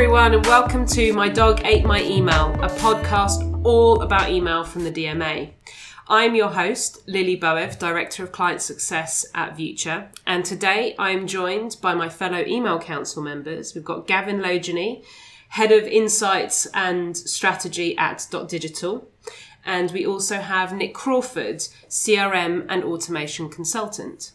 everyone, and welcome to My Dog Ate My Email, a podcast all about email from the DMA. I'm your host, Lily Boev, Director of Client Success at Vuture, and today I'm joined by my fellow Email Council members. We've got Gavin Laugenie, Head of Insights and Strategy at Dot Digital, and we also have Nick Crawford, CRM and Automation Consultant.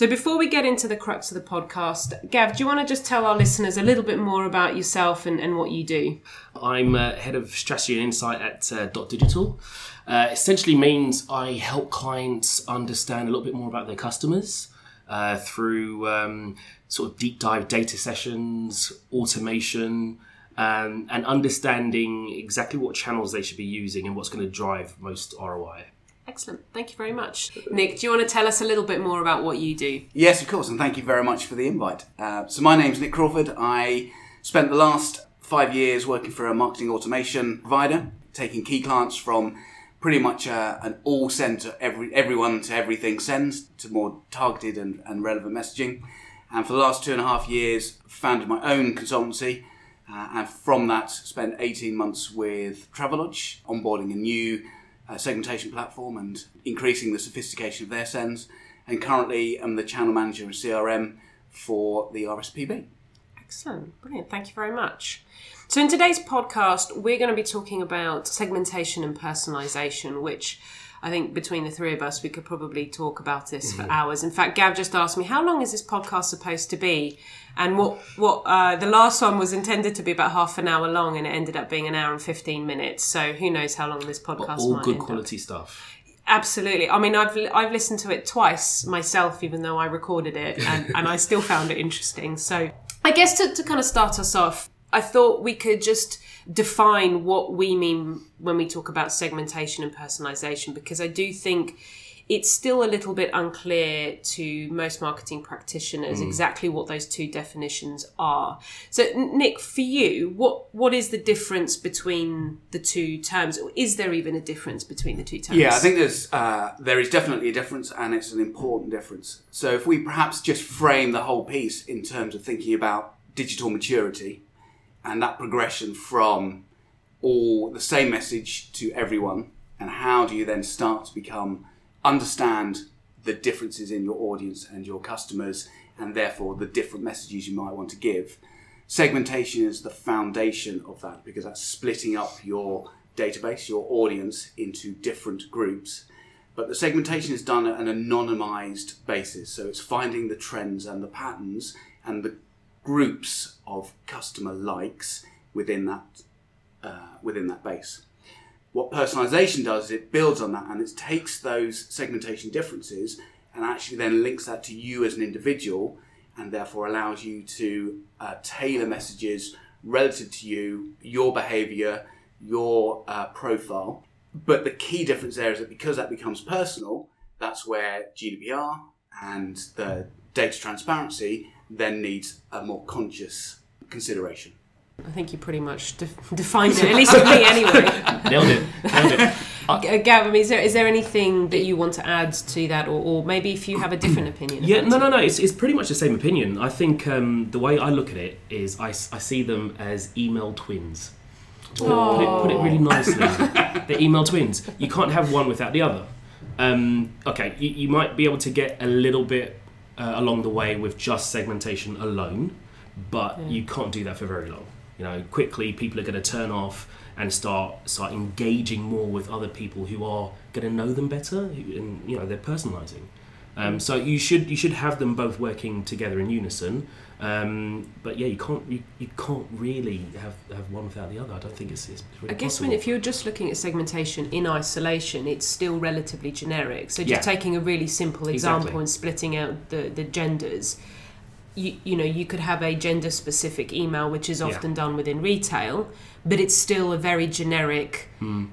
So before we get into the crux of the podcast, Gav, do you want to just tell our listeners a little bit more about yourself and, and what you do? I'm uh, head of strategy and insight at uh, Dot Digital. Uh, essentially means I help clients understand a little bit more about their customers uh, through um, sort of deep dive data sessions, automation, um, and understanding exactly what channels they should be using and what's going to drive most ROI. Excellent. Thank you very much. Nick, do you want to tell us a little bit more about what you do? Yes, of course, and thank you very much for the invite. Uh, so, my name's Nick Crawford. I spent the last five years working for a marketing automation provider, taking key clients from pretty much uh, an all send to every, everyone to everything sends to more targeted and, and relevant messaging. And for the last two and a half years, founded my own consultancy. Uh, and from that, spent 18 months with Travelodge, onboarding a new uh, segmentation platform and increasing the sophistication of their sends. And currently, I'm the channel manager and CRM for the RSPB. Excellent. Brilliant. Thank you very much. So, in today's podcast, we're going to be talking about segmentation and personalization, which I think between the three of us, we could probably talk about this for hours. In fact, Gav just asked me, how long is this podcast supposed to be? And what, what, uh, the last one was intended to be about half an hour long and it ended up being an hour and 15 minutes. So who knows how long this podcast But all might good end up. quality stuff. Absolutely. I mean, I've I've listened to it twice myself, even though I recorded it, and, and I still found it interesting. So, I guess to, to kind of start us off, I thought we could just define what we mean when we talk about segmentation and personalization, because I do think it's still a little bit unclear to most marketing practitioners exactly what those two definitions are. So, Nick, for you, what what is the difference between the two terms? Or is there even a difference between the two terms? Yeah, I think there's uh, there is definitely a difference, and it's an important difference. So if we perhaps just frame the whole piece in terms of thinking about digital maturity and that progression from all the same message to everyone, and how do you then start to become understand the differences in your audience and your customers, and therefore the different messages you might want to give. Segmentation is the foundation of that because that's splitting up your database, your audience, into different groups. But the segmentation is done at an anonymized basis. So it's finding the trends and the patterns and the groups of customer likes within that, uh, within that base. What personalization does is it builds on that and it takes those segmentation differences and actually then links that to you as an individual and therefore allows you to uh, tailor messages relative to you, your behavior, your uh, profile. But the key difference there is that because that becomes personal, that's where GDPR and the data transparency then needs a more conscious consideration. I think you pretty much de- defined it, at least for me anyway. Nailed it. Nailed it. Uh, Gav, I mean, is there, is there anything that you want to add to that, or, or maybe if you have a different opinion? Yeah, about no, no, no. It's, it's pretty much the same opinion. I think um, the way I look at it is I, I see them as email twins. To put, put, it, put it really nicely. They're email twins. You can't have one without the other. Um, okay, you, you might be able to get a little bit uh, along the way with just segmentation alone, but you can't do that for very long. You know, quickly people are going to turn off and start start engaging more with other people who are going to know them better, and you know they're personalising. Um, so you should you should have them both working together in unison. Um, but yeah, you can't you, you can't really have, have one without the other. I don't think it's, it's really I guess possible. when if you're just looking at segmentation in isolation, it's still relatively generic. So just Yeah. taking a really simple example Exactly. and splitting out the, the genders, you, you know, you could have a gender specific email, which is Yeah. often done within retail, but it's still a very generic Hmm.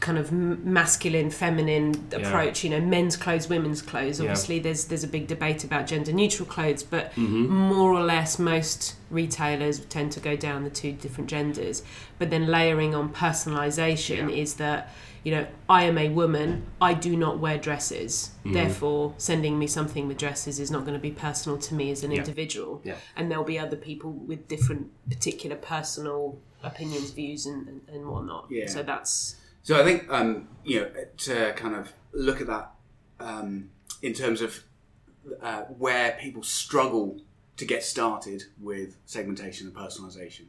Kind of masculine, feminine Yeah. approach. You know, men's clothes, women's clothes. Yeah. Obviously, there's there's a big debate about gender neutral clothes, but Mm-hmm. more or less most retailers tend to go down the two different genders. But then layering on personalization Yeah. is that you know, I am a woman, I do not wear dresses. Mm-hmm. Therefore, sending me something with dresses is not going to be personal to me as an individual. Yeah. And there'll be other people with different, particular personal opinions, views, and, and, and whatnot. Yeah. So that's. So I think um, you know to kind of look at that um, in terms of uh, where people struggle to get started with segmentation and personalization.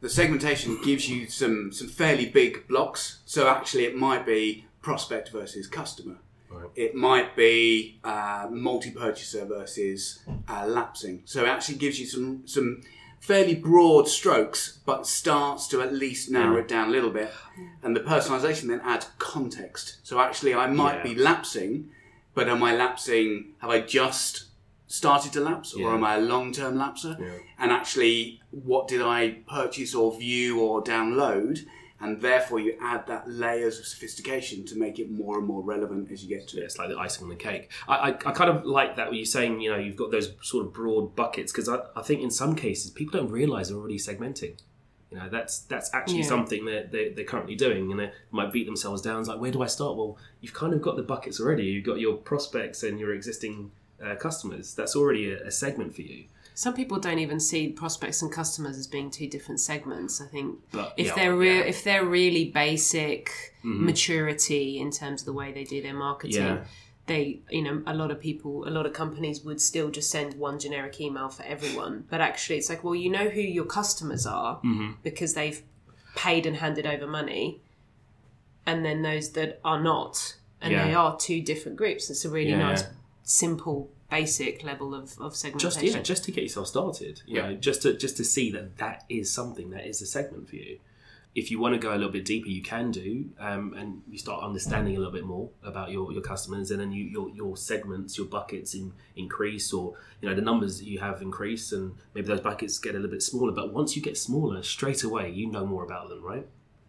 The segmentation gives you some some fairly big blocks. So actually, it might be prospect versus customer. Right. It might be uh, multi-purchaser versus uh, lapsing. So it actually gives you some some fairly broad strokes, but starts to at least narrow it down a little bit. And the personalization then adds context. So actually, I might Yeah. be lapsing, but am I lapsing? Have I just started to lapse, or Yeah. am I a long-term lapser? And actually, what did I purchase or view or download? And therefore, you add that layers of sophistication to make it more and more relevant as you get to Yeah, it. it's like the icing on the cake. I, I, I kind of like that what you're saying, you know, you've got those sort of broad buckets because I, I think in some cases people don't realise they're already segmenting. You know, that's that's actually Yeah. something that they, they're currently doing and they might beat themselves down. It's like, where do I start? Well, you've kind of got the buckets already. You've got your prospects and your existing uh, customers. That's already a, a segment for you. Some people don't even see prospects and customers as being two different segments. I think But, if yeah, they're re- yeah. if they're really basic mm-hmm. maturity in terms of the way they do their marketing, Yeah. they you know a lot of people, a lot of companies would still just send one generic email for everyone. But actually, it's like, well, you know who your customers are mm-hmm. because they've paid and handed over money, and then those that are not, and they are two different groups. It's a really nice, simple, basic level of, of segmentation. just yeah, just to get yourself started. You Yeah. know, just to just to see that that is something that is a segment for you. If you want to go a little bit deeper, you can do, um, and you start understanding a little bit more about your, your customers, and then you, your your segments, your buckets in, increase, or you know the numbers that you have increase, and maybe those buckets get a little bit smaller. But once you get smaller, straight away you know more about them, right?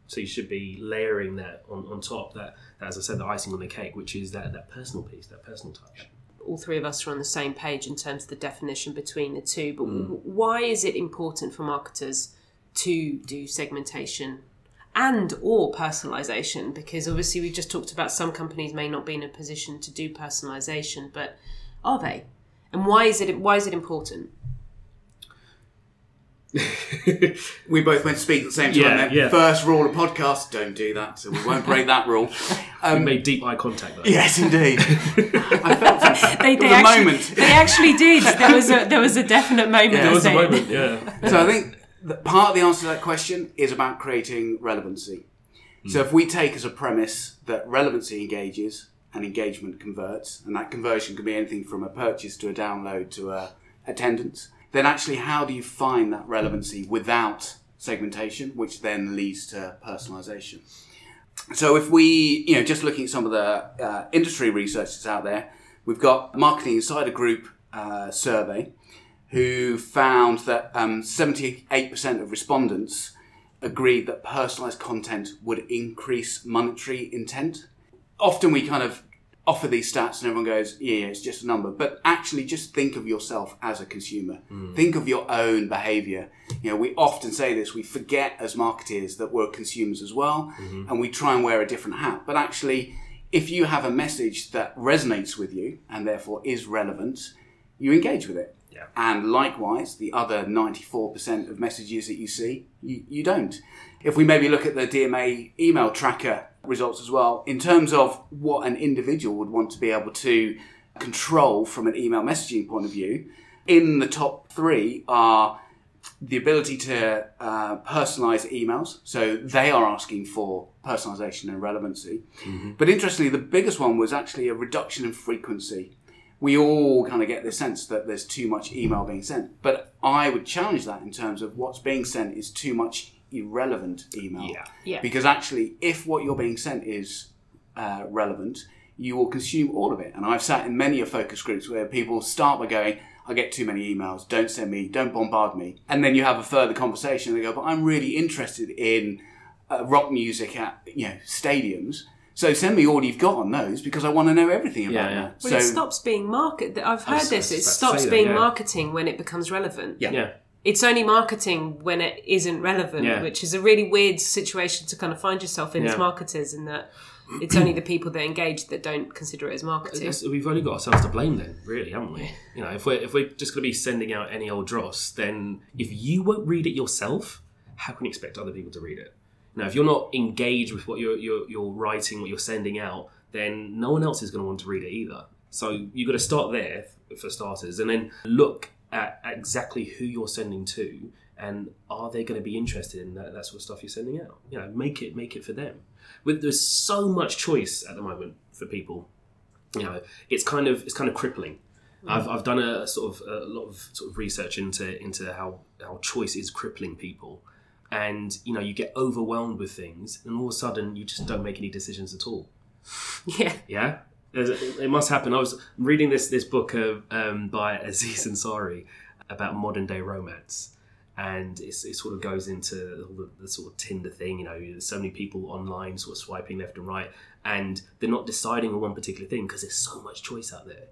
So you should be layering that on, on top. That, that, as I said, the icing on the cake, which is that that personal piece, that personal touch. All three of us are on the same page in terms of the definition between the two. But Mm. why is it important for marketers to do segmentation and or personalization? Because obviously we've just talked about some companies may not be in a position to do personalization, but are they? And why is it why is it important? We both went to speak at the same time. Yeah, then. yeah. First rule of podcast: don't do that. So we won't break that rule. We um, made deep eye contact though. Yes, indeed. I felt it. They, There was a actually, moment. they actually did. There was a there was a definite moment. Yeah, There of was a moment, yeah. So I think that part of the answer to that question is about creating relevancy. So hmm. if we take as a premise that relevancy engages and engagement converts, and that conversion can be anything from a purchase to a download to a attendance, then actually how do you find that relevancy without segmentation, which then leads to personalization? So if we, you know, just looking at some of the uh, industry research that's out there, we've got Marketing Insider Group uh, survey who found that um, 78% of respondents agreed that personalized content would increase monetary intent. Often we kind of offer these stats and everyone goes, yeah, yeah, it's just a number. But actually, just think of yourself as a consumer. Hmm. Think of your own behavior. You know, we often say this, we forget as marketeers that we're consumers as well, mm-hmm. and we try and wear a different hat. But actually, if you have a message that resonates with you and therefore is relevant, you engage with it. Yeah. And likewise, the other 94% of messages that you see, you, you don't. If we maybe look at the DMA email tracker results as well, in terms of what an individual would want to be able to control from an email messaging point of view, in the top three are the ability to uh, personalize emails. So they are asking for personalization and relevancy. But interestingly, the biggest one was actually a reduction in frequency. We all kind of get the sense that there's too much email being sent. But I would challenge that in terms of what's being sent is too much irrelevant email. Yeah. Yeah. Because actually, if what you're being sent is uh, relevant, you will consume all of it. And I've sat in many of focus groups where people start by going, I get too many emails, don't send me, don't bombard me. And then you have a further conversation and they go, but I'm really interested in uh, rock music at, you know, stadiums. So send me all you've got on those because I want to know everything about Yeah, yeah. that. Well, so it stops being market. I've heard was- this. It stops say that, being yeah. marketing when it becomes relevant. Yeah. Yeah. It's only marketing when it isn't relevant, Yeah. which is a really weird situation to kind of find yourself in as marketers, in that it's only the people that engage that don't consider it as marketing. we've only got ourselves to blame then, really, haven't we? You know, if we're if we're just going to be sending out any old dross, then if you won't read it yourself, how can you expect other people to read it? Now, if you're not engaged with what you're you're, you're writing, what you're sending out, then no one else is going to want to read it either. So you've got to start there for starters, and then look at, at exactly who you're sending to, and are they going to be interested in that, that sort of stuff you're sending out? You know, make it make it for them. With there's so much choice at the moment for people you know it's kind of it's kind of crippling mm. I've, I've done a sort of a lot of sort of research into into how how choice is crippling people and you know you get overwhelmed with things and all of a sudden you just don't make any decisions at all yeah. yeah it must happen. I was reading this this book of, um, by aziz ansari about modern day romance and it sort of goes into the, the sort of tinder thing you know there's so many people online sort of swiping left and right and they're not deciding on one particular thing because there's so much choice out there.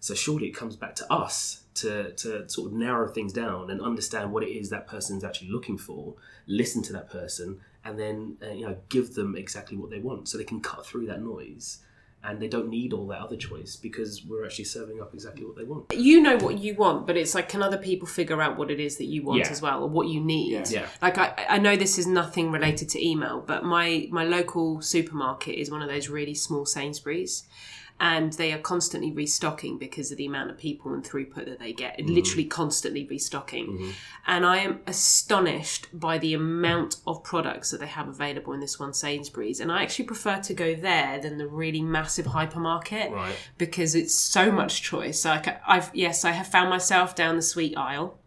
So surely it comes back to us to, to sort of narrow things down and understand what it is that person's actually looking for, listen to that person, and then uh, you know give them exactly what they want, so they can cut through that noise, and they don't need all that other choice because we're actually serving up exactly what they want. You know what you want, but it's like, can other people figure out what it is that you want Yeah. as well, or what you need? Yeah. Yeah. Like I, I know this is nothing related to email, but my my local supermarket is one of those really small Sainsbury's, and they are constantly restocking because of the amount of people and throughput that they get. Mm. Literally constantly restocking, mm-hmm. and I am astonished by the amount of products that they have available in this one Sainsbury's. And I actually prefer to go there than the really massive hypermarket Right. because it's so much choice. Like I've yes, I have found myself down the sweet aisle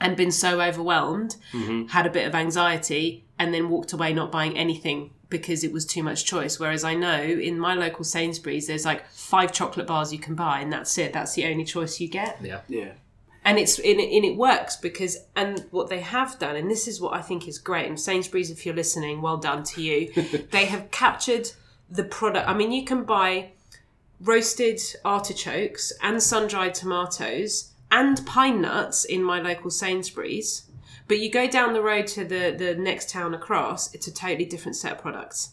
and been so overwhelmed, mm-hmm. had a bit of anxiety, and then walked away not buying anything because it was too much choice. Whereas I know in my local Sainsbury's, there's like five chocolate bars you can buy, and that's it. That's the only choice you get Yeah. Yeah. and it's and it, and it works because and what they have done and this is what i think is great and sainsbury's if you're listening well done to you they have captured the product i mean you can buy roasted artichokes and sun-dried tomatoes and pine nuts in my local sainsbury's but you go down the road to the the next town across it's a totally different set of products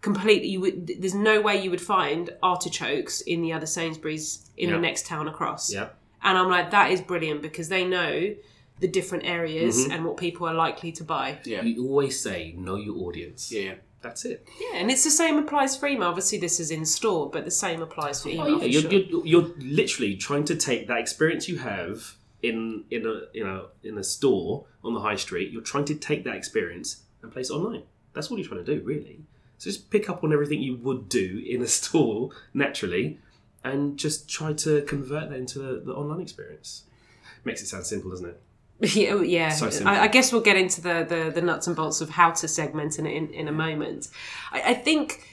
completely you would there's no way you would find artichokes in the other sainsbury's in Yeah. the next town across Yeah. and I'm like, that is brilliant because they know the different areas mm-hmm. and what people are likely to buy. Yeah. We always say know your audience. Yeah. That's it. Yeah, and it's the same applies for email. Obviously, this is in store, but the same applies for oh, email. Oh, yeah, sure. you're, you're, you're literally trying to take that experience you have in in a you know in a store on the high street. You're trying to take that experience and place it online. That's what you're trying to do, really. So just pick up on everything you would do in a store naturally, and just try to convert that into the, the online experience. Makes it sound simple, doesn't it? yeah, yeah. So. I, I guess we'll get into the, the, the nuts and bolts of how to segment in in, in a moment. I, I think.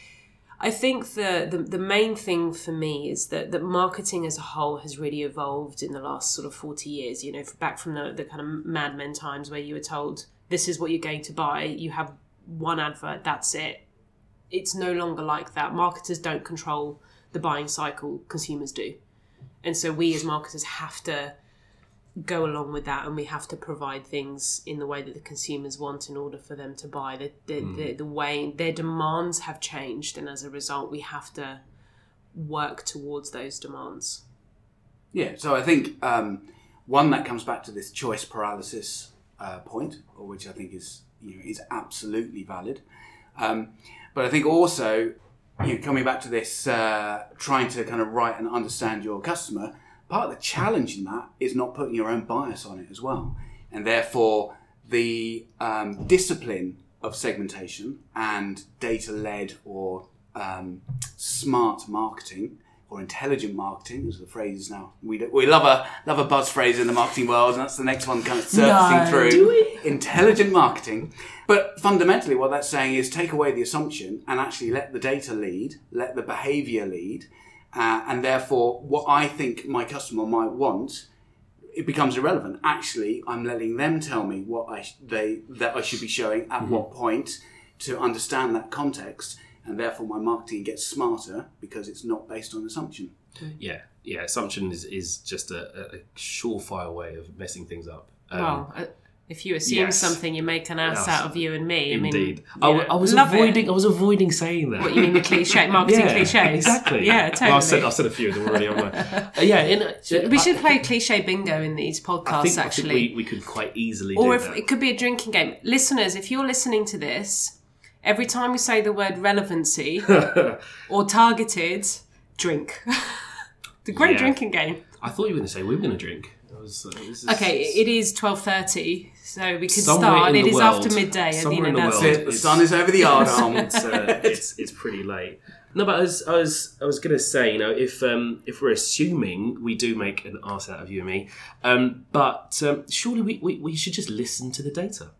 I think the, the the main thing for me is that that marketing as a whole has really evolved in the last sort of forty years. You know, back from the, the kind of Mad Men times where you were told this is what you're going to buy. You have one advert, that's it. It's no longer like that. Marketers don't control the buying cycle; consumers do, and so we as marketers have to go along with that and we have to provide things in the way that the consumers want in order for them to buy the the, the, the way their demands have changed and as a result we have to work towards those demands Yeah, so I think um, one that comes back to this choice paralysis uh, point, which I think is you know is absolutely valid. Um, but I think also you know, coming back to this, uh, trying to kind of write and understand your customer. Part of the challenge in that is not putting your own bias on it as well, and therefore the um, discipline of segmentation and data-led or um, smart marketing or intelligent marketing, as the phrase is now. We, we love a love a buzz phrase in the marketing world, and that's the next one kind of surfacing No. through. Intelligent marketing. But fundamentally, what that's saying is take away the assumption and actually let the data lead, let the behavior lead, uh, and therefore, what I think my customer might want. It becomes irrelevant. Actually, I'm letting them tell me what I sh- they that I should be showing at what point to understand that context, and therefore my marketing gets smarter because it's not based on assumption. Yeah, yeah. Assumption is, is just a, a- a surefire way of messing things up. well, uh, if you assume yes. something, you make an ass Yes. out of you and me. I mean, Indeed, I, w- I was love it. avoiding. I was avoiding saying that. What you mean the cliche marketing cliches? Exactly. Yeah, totally. Well, I said I said a few of them already. haven't I? Uh, yeah, in, uh, we I- should play cliche bingo in these podcasts. I think, I actually, think we, we could quite easily or do if it could be a drinking game. Listeners, if you're listening to this, every time we say the word relevancy or targeted, drink. the great Yeah. drinking game. I thought you were going to say we were going to drink. Was, uh, this is- Okay, it is twelve thirty, so we could Somewhere start. in It the is world- after midday, and you somewhere know in the that's world. The sun is over the yard arm. it's, uh, it's it's pretty late. No, but I was I was I was gonna say, you know, if um, if we're assuming we do make an arse out of you and me, um, but um, surely we, we, we should just listen to the data.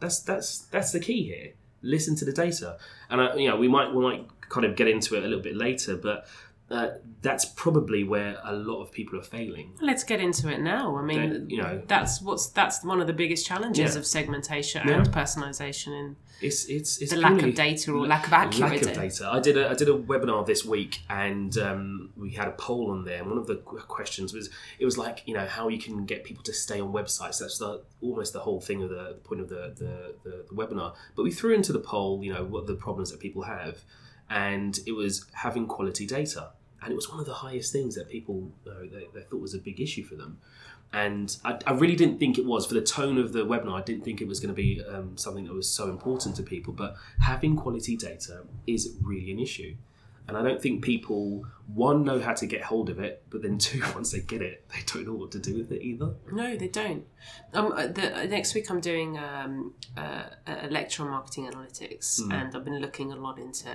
That's that's that's the key here. Listen to the data, and uh, you know we might we might kind of get into it a little bit later, but. Uh, that's probably where a lot of people are failing. Let's get into it now. I mean, That, you know- that's what's that's one of the biggest challenges Yeah. of segmentation Yeah. and personalization and It's it's it's the lack of data or lack of accurate lack of data. I did a I did a webinar this week, and um, we had a poll on there. And one of the questions was it was like you know how you can get people to stay on websites. That's the, almost the whole thing of the, the point of the, the, the, the webinar. But we threw into the poll, you know, what the problems that people have, and it was having quality data. And it was one of the highest things that people uh, they, they thought was a big issue for them. And I, I really didn't think it was for the tone of the webinar. I didn't think it was going to be um, something that was so important to people. But having quality data is really an issue, and I don't think people one know how to get hold of it, but then two, once they get it, they don't know what to do with it either. No, they don't. Um, uh, the, uh, next week I'm doing um, uh, a lecture on marketing analytics, Hmm. and I've been looking a lot into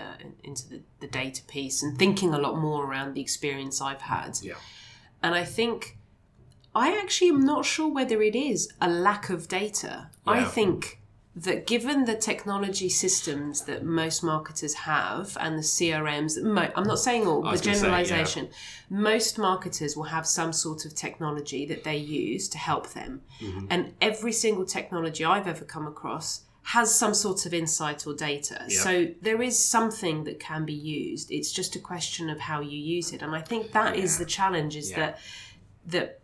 into the, the data piece and thinking a lot more around the experience I've had. Yeah. And I think I actually am not sure whether it is a lack of data. I Yeah. think that given the technology systems that most marketers have and the CRMs, mo- I'm not saying all, but gonna say, yeah. generalization, most marketers will have some sort of technology that they use to help them. Mm-hmm. And every single technology I've ever come across has some sort of insight or data. Yeah. So there is something that can be used. It's just a question of how you use it. And I think that is the challenge is Yeah. that that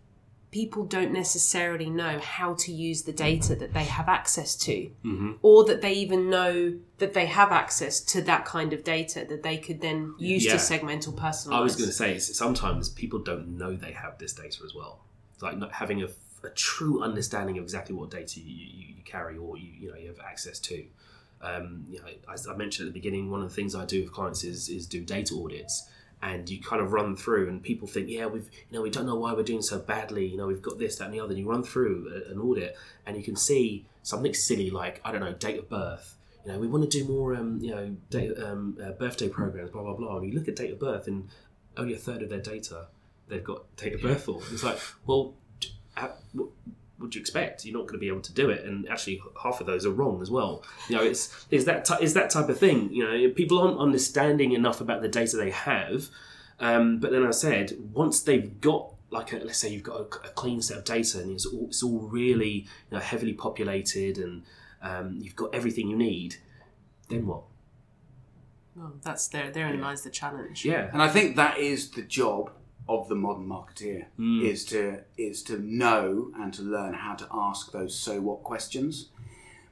people don't necessarily know how to use the data that they have access to Mm-hmm. or that they even know that they have access to that kind of data that they could then use Yeah. to segment or personalize. I was going to say sometimes people don't know they have this data as well. It's like not having a, a true understanding of exactly what data you, you, you carry or you, you know you have access to. Um, you know, as I mentioned at the beginning, one of the things I do with clients is is do data audits, and you kind of run through, and people think, yeah, we've you know we don't know why we're doing so badly. You know, we've got this, that, and the other. And you run through an audit, and you can see something silly like I don't know, date of birth. You know, we want to do more, um, you know, date, um, uh, birthday programs, blah blah blah. And you look at date of birth, and only a third of their data they've got date of birth for. It's like, well, how, what would you expect? You're not going to be able to do it, and actually, half of those are wrong as well. You know, it's is that ty- is that type of thing. You know, people aren't understanding enough about the data they have. Um, but then I said, once they've got like a, let's say you've got a, a clean set of data and it's all, it's all really you know, heavily populated and um, you've got everything you need, then what? Well, that's there. Therein lies the challenge. Yeah, And I think that is the job of the modern marketeer Mm. is to is to know and to learn how to ask those so what questions.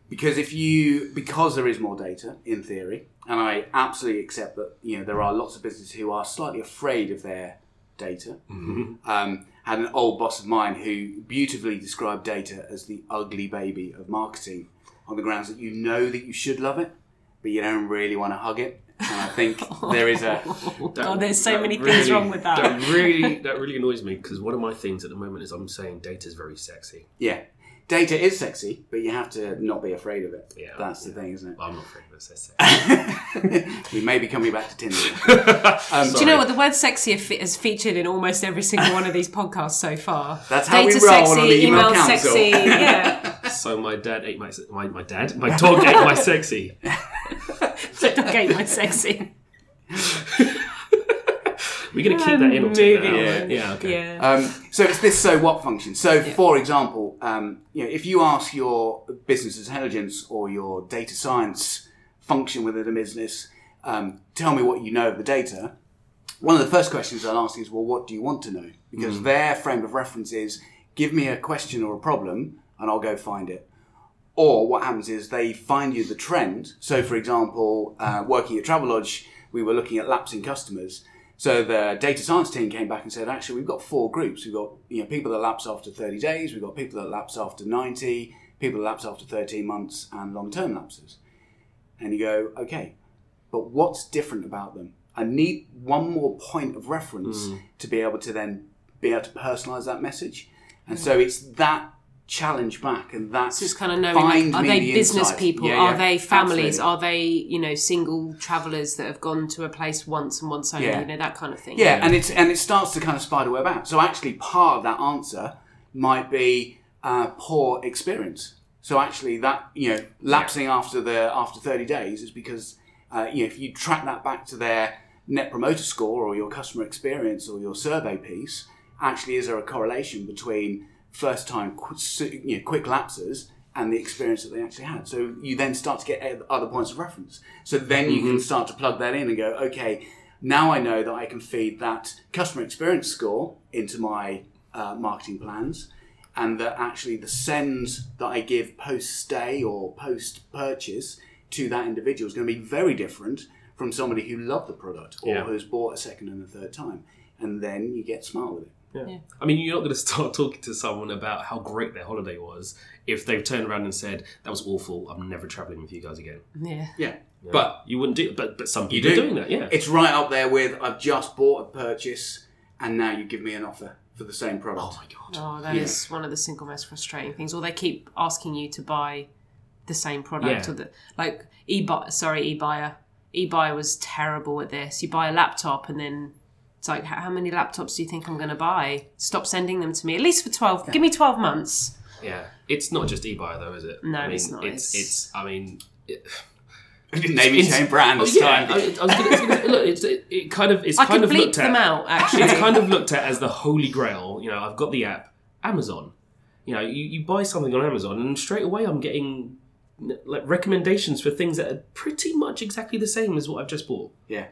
Because if you because there is more data in theory, and I absolutely accept that you know there are lots of businesses who are slightly afraid of their data. Um, had an old boss of mine who beautifully described data as the ugly baby of marketing, on the grounds that you know that you should love it, but you don't really want to hug it. And I think there is a Oh, That- God, there's so that many things wrong with that. That really, that really annoys me because one of my things at the moment is I'm saying data is very sexy. Yeah. Data is sexy, but you have to not be afraid of it. Yeah, That's the thing, isn't Well, I'm not afraid of it. so sexy. we may be coming back to Tinder. Um, Do you know what the word "sexy" have- has featured in almost every single one of these podcasts so far? That's how we Data roll sexy, on the email council. sexy. Yeah, So my dad ate my my, my dad my dog ate my sexy. Don't gate my sexy. We're gonna keep that in or take that Moving out. on. Yeah, okay. Yeah. Um, so it's this so what function. So, for example, um, you know, if you ask your business intelligence or your data science function within a business, um, tell me what you know of the data. One of the first questions I'll ask is, well, what do you want to know? Because their frame of reference is, give me a question or a problem, and I'll go find it. Or what happens is they find you the trend. So, for example, uh, working at Travelodge, we were looking at lapsing customers. So the data science team came back and said, actually, we've got four groups. We've got you know people that lapse after 30 days, we've got people that lapse after 90, people that lapse after 13 months, and long-term lapses. And you go, okay, but what's different about them? I need one more point of reference to be able to then be able to personalize that message. And so it's that challenge back and that's Just kind of knowing, like, are they the business insight. people? Yeah, are they families? absolutely. Are they, you know, single travellers that have gone to a place once and once only? Yeah. You know, that kind of thing. Yeah, and it's and it starts to kind of spider web out. So actually, part of that answer might be uh, poor experience. So actually, that you know, lapsing after the after thirty days is because uh, you know if you track that back to their net promoter score or your customer experience or your survey piece, actually, is there a correlation between first time qu- you know, quick lapses and the experience that they actually had. So you then start to get other points of reference. So then you can start to plug that in and go, okay, now I know that I can feed that customer experience score into my uh, marketing plans, and that actually the sends that I give post stay or post purchase to that individual is going to be very different from somebody who loved the product or Yeah. who's bought a second and a third time. And then you get smart with it. Yeah. I mean, you're not going to start talking to someone about how great their holiday was if they've turned around and said that was awful. I'm never traveling with you guys again. Yeah. Yeah. Yeah. But you wouldn't do. But but some You people do. are doing that. Yeah. It's right up there with I've just bought a purchase and now you give me an offer for the same product. oh my god. Oh, that is Yeah. one of the single most frustrating things. Or they keep asking you to buy the same product, Yeah. or the like. eBuy, sorry, eBuyer. eBuyer was terrible at this. You buy a laptop and then it's like, how how many laptops do you think I'm going to buy? Stop sending them to me. At least for twelve. Give me twelve months. Yeah. It's not just eBuy though, is it? No, I mean, it's not. It's It's- it's. I mean. It, Name your it's- brand Oh, this yeah, time. I, I was gonna, I was gonna look. It's, it, it kind of it's I kind of bleep looked them at. out. Actually, It's kind of looked at as the holy grail. You know, I've got the app, Amazon. You know, you, you buy something on Amazon, and straight away I'm getting like recommendations for things that are pretty much exactly the same as what I've just bought. Yeah.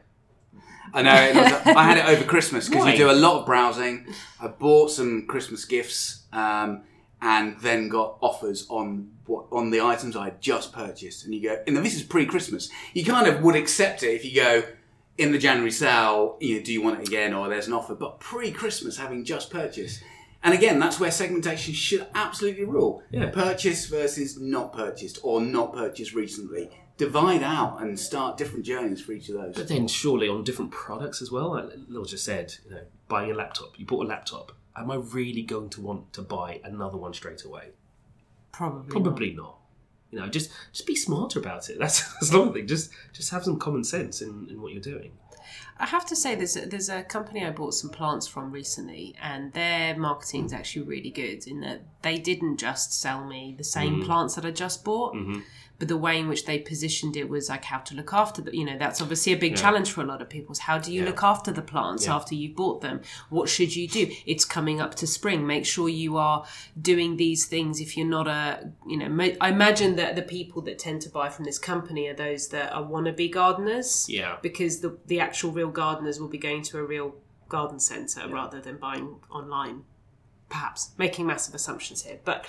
I know. It was, I had it over Christmas because you do a lot of browsing. I bought some Christmas gifts um, and then got offers on what on the items I had just purchased. And you go, and this is pre-Christmas. You kind of would accept it if you go in the January sale. You know, do you want it again, or there's an offer? But pre-Christmas, having just purchased. And again, that's where segmentation should absolutely rule. Yeah. Purchase versus not purchased or not purchased recently. Divide out and start different journeys for each of those. But then surely on different products as well. Like Lil just said, you know, buying a laptop. You bought a laptop. Am I really going to want to buy another one straight away? probably. Probably not. You know, just just be smarter about it. That's that's another thing. Just just have some common sense in, in what you're doing. I have to say, there's a, there's a company I bought some plants from recently, and their marketing is actually really good in that they didn't just sell me the same mm. plants that I just bought, mm-hmm. But the way in which they positioned it was like how to look after the. You know, that's obviously a big challenge for a lot of people. Is how do you Yeah. look after the plants Yeah. after you've bought them? What should you do? It's coming up to spring. Make sure you are doing these things. If you're not a, you know, I imagine that the people that tend to buy from this company are those that are wannabe gardeners Yeah. because the the actual real gardeners will be going to a real garden centre rather than buying online. Perhaps making massive assumptions here, but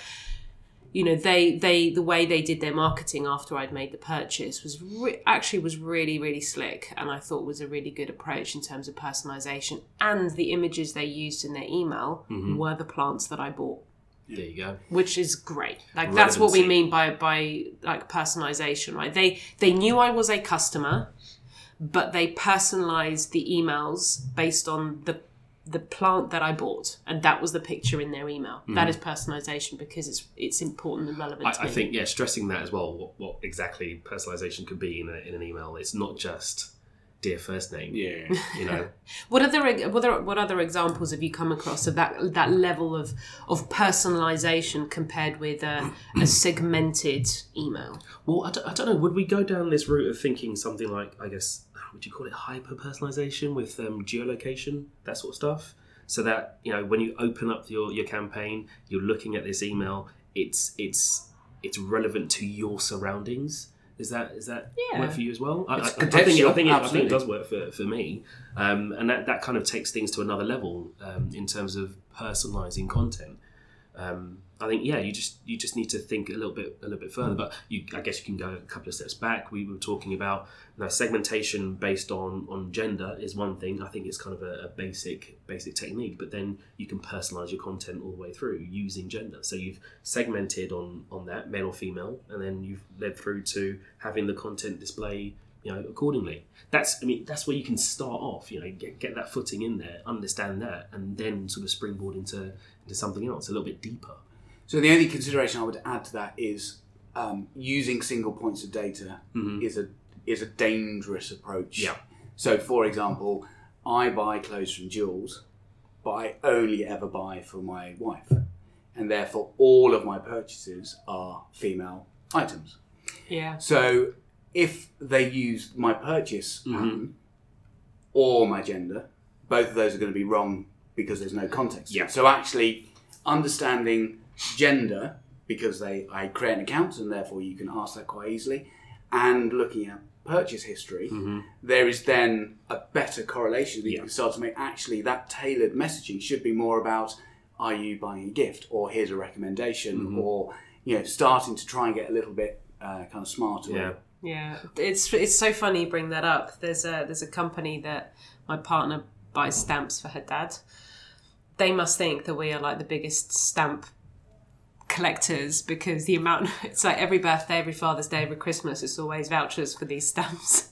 you know they they the way they did their marketing after I'd made the purchase was re- actually was really really slick, and I thought was a really good approach in terms of personalisation. And the images they used in their email mm-hmm. were the plants that I bought There you go. which is great. Like that's what we mean by by like personalization, right? They they knew I was a customer, but they personalized the emails based on the the plant that I bought, and that was the picture in their email. That mm-hmm. is personalization because it's it's important and relevant. I, to I think yeah, stressing that as well. What, what exactly personalization could be in, a, in an email? It's not just dear first name. Yeah. You know. What other what other, what other examples have you come across of that that level of of personalization compared with a, a segmented email? Well, I don't, I don't know. Would we go down this route of thinking something like, I guess, would you call it hyper personalization with um, geolocation, that sort of stuff? So that you know, when you open up your, your campaign, you're looking at this email. It's it's it's relevant to your surroundings. Is that is that Yeah. work for you as well? I, I, I think I think, it, I think it does work for, for me, um, and that, that kind of takes things to another level um, in terms of personalizing content. Um, I think yeah, you just you just need to think a little bit a little bit further. Mm. But you, I guess you can go a couple of steps back. We were talking about you know, segmentation based on on gender is one thing. I think it's kind of a, a basic basic technique. But then you can personalize your content all the way through using gender. So you've segmented on on that male or female, and then you've led through to having the content display you know accordingly that's i mean that's where you can start off you know get, get that footing in there understand that and then sort of springboard into into something else a little bit deeper So the only consideration I would add to that is um, using single points of data Mhm. is a is a dangerous approach. Yeah. So, for example, I buy clothes from Joules, but I only ever buy for my wife, and therefore all of my purchases are female items. Yeah. So, if they use my purchase Mhm. pattern or my gender, both of those are going to be wrong because there's no context. Yeah. So, actually, understanding gender because they I create an account and therefore you can ask that quite easily, and looking at purchase history, Mm-hmm. there is then a better correlation that you can start to make. Actually, that tailored messaging should be more about are you buying a gift or here's a recommendation Mm-hmm. or you know starting to try and get a little bit uh, kind of smarter. yeah Yeah, it's it's so funny you bring that up. There's a there's a company that my partner buys stamps for her dad. They must think that we are like the biggest stamp collectors because the amount it's like every birthday, every Father's Day, every Christmas, it's always vouchers for these stamps.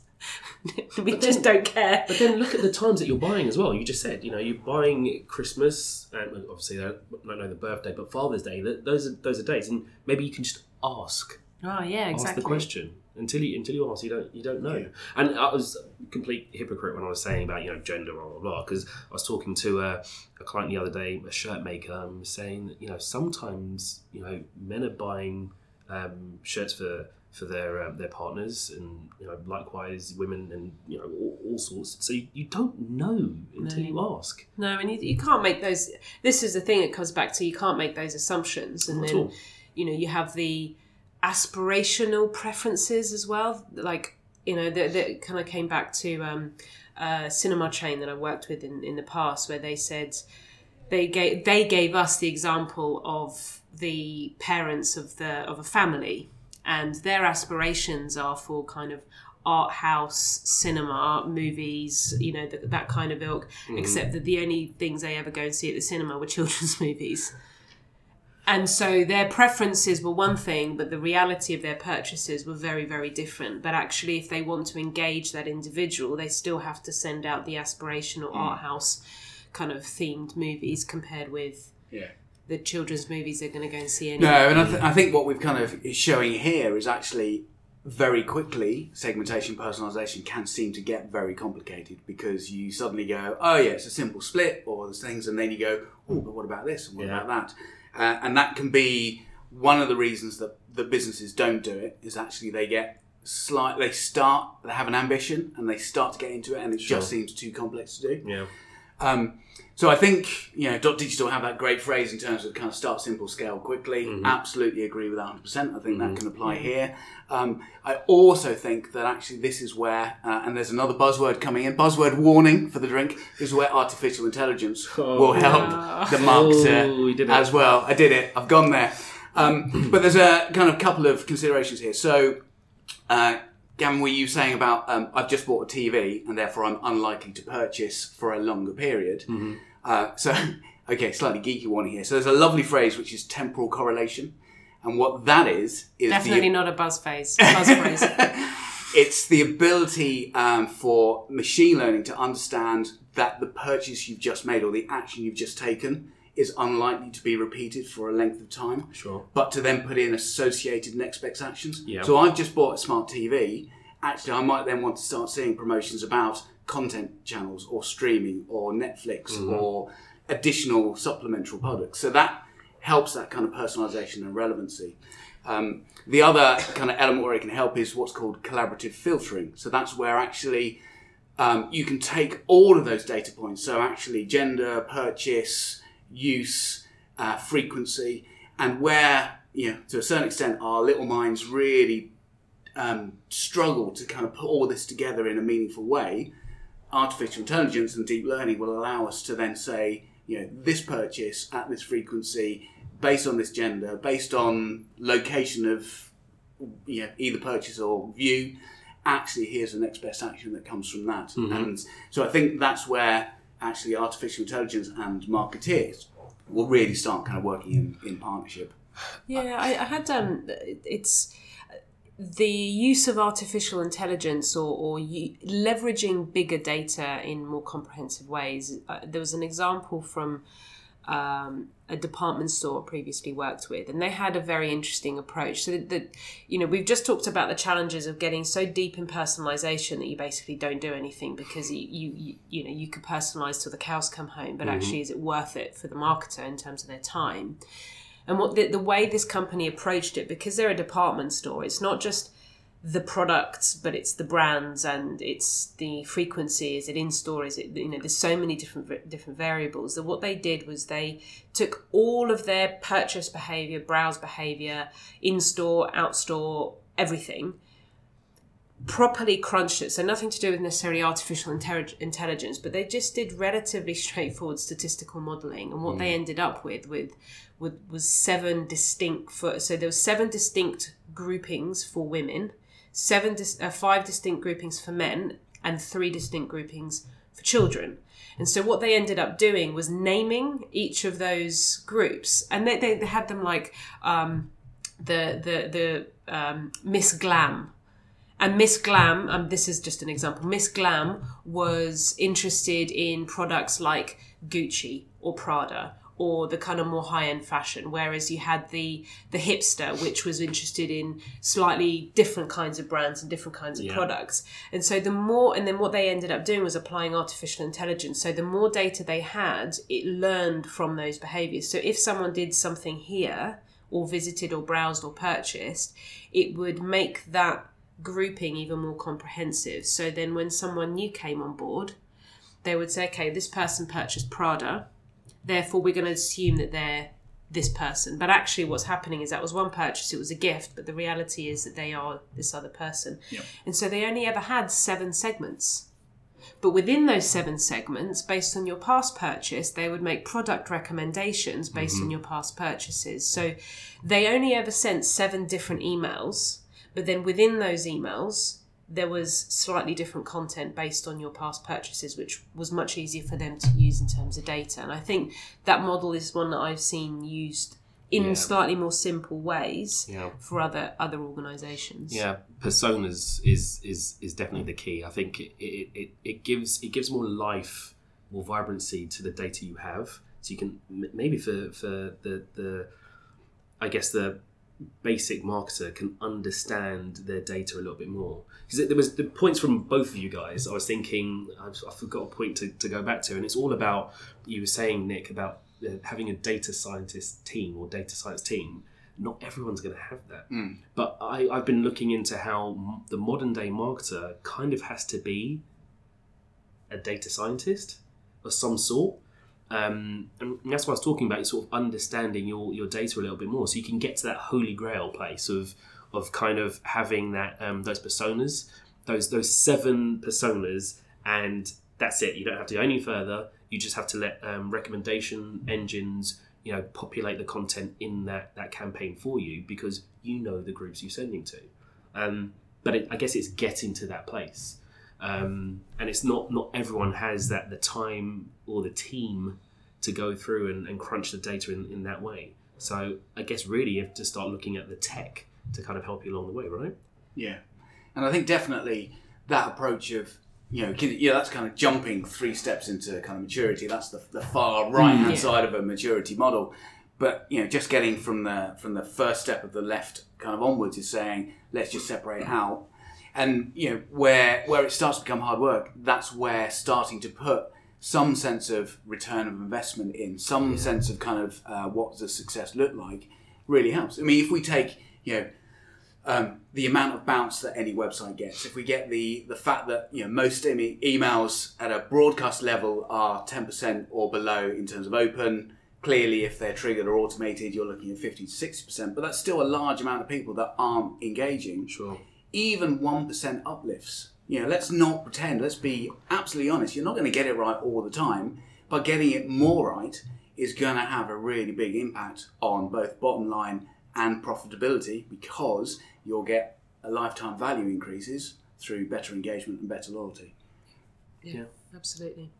we just don't care. But then look at the times that you're buying as well. You just said, you know, you're buying Christmas, and obviously, uh, I don't know the birthday, but Father's Day. Those are those are dates, and maybe you can just ask, Oh yeah, exactly. ask the question until you until you ask. You don't you don't know. And I was a complete hypocrite when I was saying about you know gender blah blah blah because I was talking to a, a client the other day, a shirt maker, and was saying that you know sometimes you know men are buying um, shirts for for their um, their partners, and you know likewise women, and you know all, all sorts. So you, you don't know until you ask. No, and you, you can't make those. This is the thing it comes back to. You can't make those assumptions, and Not at then all. you know you have the aspirational preferences as well. Like you know that that kind of came back to um, a cinema chain that I worked with in, in the past, where they said they gave they gave us the example of the parents of the of a family, and their aspirations are for kind of art house cinema movies you know that, that kind of ilk except that the only things they ever go and see at the cinema were children's movies and so their preferences were one thing, but the reality of their purchases were very, very different. But actually, if they want to engage that individual, they still have to send out the aspirational mm. art house kind of themed movies compared with Yeah. the children's movies they're going to go and see anyway. No, and I, th- I think what we've kind of is showing here is actually very quickly segmentation personalization can seem to get very complicated because you suddenly go, oh yeah, it's a simple split or there's things, and then you go, oh, but what about this and what Yeah. about that? Uh, and that can be one of the reasons that the businesses don't do it is actually they get slight, they start, they have an ambition and they start to get into it, and it Sure. just seems too complex to do. Yeah. Um, so I think you know Dot Digital have that great phrase in terms of kind of start simple, scale quickly. Mm-hmm. Absolutely agree with that 100. percent I think that can apply here. Um, I also think that actually this is where, uh, and there's another buzzword coming in. Buzzword warning for the drink this is where artificial intelligence will help the marketer Oh, we did it. as well. I did it. I've gone there. Um, but there's a kind of couple of considerations here. So. Uh, Gavin, were you saying about um, I've just bought a TV and therefore I'm unlikely to purchase for a longer period? Mm-hmm. Uh, so, okay, slightly geeky one here. So there's a lovely phrase which is temporal correlation, and what that is is Definitely the, not a buzz phase. Buzz phrase. it's the ability um, for machine learning to understand that the purchase you've just made or the action you've just taken is unlikely to be repeated for a length of time Sure. but to then put in associated next best actions. Yeah. So I've just bought a smart TV. Actually, I might then want to start seeing promotions about content channels or streaming or Netflix or additional supplemental products. So that helps that kind of personalization and relevancy. Um, the other kind of element where it can help is what's called collaborative filtering. So that's where actually um, you can take all of those data points. So actually, gender, purchase, use, uh, frequency, and where you know to a certain extent our little minds really um, struggle to kind of put all this together in a meaningful way. Artificial intelligence and deep learning will allow us to then say, you know, this purchase at this frequency based on this gender, based on location of you know, either purchase or view, actually here's the next best action that comes from that. And so I think that's where actually artificial intelligence and marketeers will really start kind of working in, in partnership. Yeah, I, I had um, it's the use of artificial intelligence or, or leveraging bigger data in more comprehensive ways. Uh, there was an example from um, a department store previously worked with, and they had a very interesting approach. So that, that you know, we've just talked about the challenges of getting so deep in personalization that you basically don't do anything because you you you, you know you could personalize till the cows come home, but actually, is it worth it for the marketer in terms of their time? And what the, the way this company approached it, because they're a department store, it's not just the products, but it's the brands and it's the frequency. Is it in store? Is it you know? There's so many different different variables. That what they did was they took all of their purchase behavior, browse behavior, in store, out store, everything, properly crunched it. So nothing to do with necessarily artificial intellig- intelligence, but they just did relatively straightforward statistical modelling, and what they mm. ended up with with with was seven distinct for so there were seven distinct groupings for women, seven uh, five distinct groupings for men, and three distinct groupings for children. And so what they ended up doing was naming each of those groups, and they, they, they had them like um, the the the um, Miss Glam and Miss Glam, um, this is just an example, Miss Glam was interested in products like Gucci or Prada or the kind of more high-end fashion whereas you had the the hipster which was interested in slightly different kinds of brands and different kinds of Yeah. products and so the more and then what they ended up doing was applying artificial intelligence so the more data they had it learned from those behaviors so if someone did something here or visited or browsed or purchased it would make that grouping even more comprehensive. So then when someone new came on board, they would say, okay, this person purchased Prada, therefore we're going to assume that they're this person. But actually, what's happening is that was one purchase, it was a gift, but the reality is that they are this other person. Yep. And so they only ever had seven segments. But within those seven segments, based on your past purchase, they would make product recommendations based on mm-hmm. your past purchases. So they only ever sent seven different emails, but then within those emails, there was slightly different content based on your past purchases, which was much easier for them to use in terms of data. And I think that model is one that I've seen used in Yeah. slightly more simple ways Yeah. for other other organizations. Yeah, personas is is is definitely the key. I think it, it, it, it gives it gives more life, more vibrancy to the data you have. So you can maybe for for the the I guess the basic marketer can understand their data a little bit more. Because there was the points from both of you guys i was thinking i've, I forgot a point to, to go back to and it's all about you were saying nick about uh, having a data scientist team or data science team. Not everyone's going to have that. But I, I've been looking into how m- the modern day marketer kind of has to be a data scientist of some sort. Um, and that's what I was talking about, is sort of understanding your, your data a little bit more. So you can get to that holy grail place of of kind of having that um, those personas, those those seven personas, and that's it. You don't have to go any further. You just have to let um, recommendation engines, you know, populate the content in that that campaign for you because you know the groups you're sending to. Um, but it, I guess it's getting to that place, um, and it's not not everyone has that the time or the team to go through and, and crunch the data in, in that way. So I guess really you have to start looking at the tech to kind of help you along the way, right? Yeah, and I think definitely that approach of you know, yeah, that's kind of jumping three steps into kind of maturity. That's the, the far mm, right hand Yeah. side of a maturity model. But you know, just getting from the from the first step of the left kind of onwards is saying let's just separate out. And you know where where it starts to become hard work, that's where starting to put some sense of return of investment in, some sense of kind of uh, what does success look like, really helps. I mean, if we take you know um, the amount of bounce that any website gets. If we get the the fact that you know most eme- emails at a broadcast level are ten percent or below in terms of open. Clearly, if they're triggered or automated, you're looking at fifty to sixty percent. But that's still a large amount of people that aren't engaging. Sure. Even one percent uplifts. You know, let's not pretend. Let's be absolutely honest. You're not going to get it right all the time, but getting it more right is going to have a really big impact on both bottom line and profitability because you'll get a lifetime value increases through better engagement and better loyalty. Yeah, absolutely.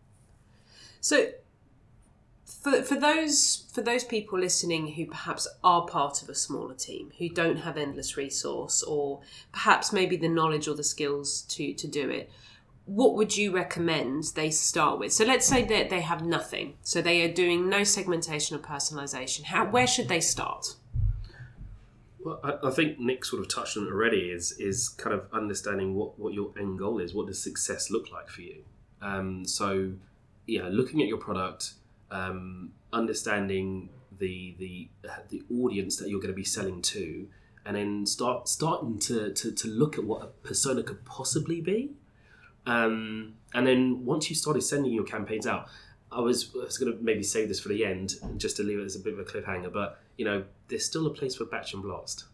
So for, for those for those people listening who perhaps are part of a smaller team who don't have endless resource or perhaps maybe the knowledge or the skills to to do it what would you recommend they start with so let's say that they have nothing so they are doing no segmentation or personalization how where should they start Well, I, I think Nick sort of touched on it already. Is is kind of understanding what what your end goal is. What does success look like for you? Um, so, yeah, looking at your product, um, understanding the the the audience that you're going to be selling to, and then start starting to to, to look at what a persona could possibly be. Um, and then once you started sending your campaigns out, I was, I was going to maybe save this for the end, just to leave it as a bit of a cliffhanger. But you know, there's still a place for batch and blast,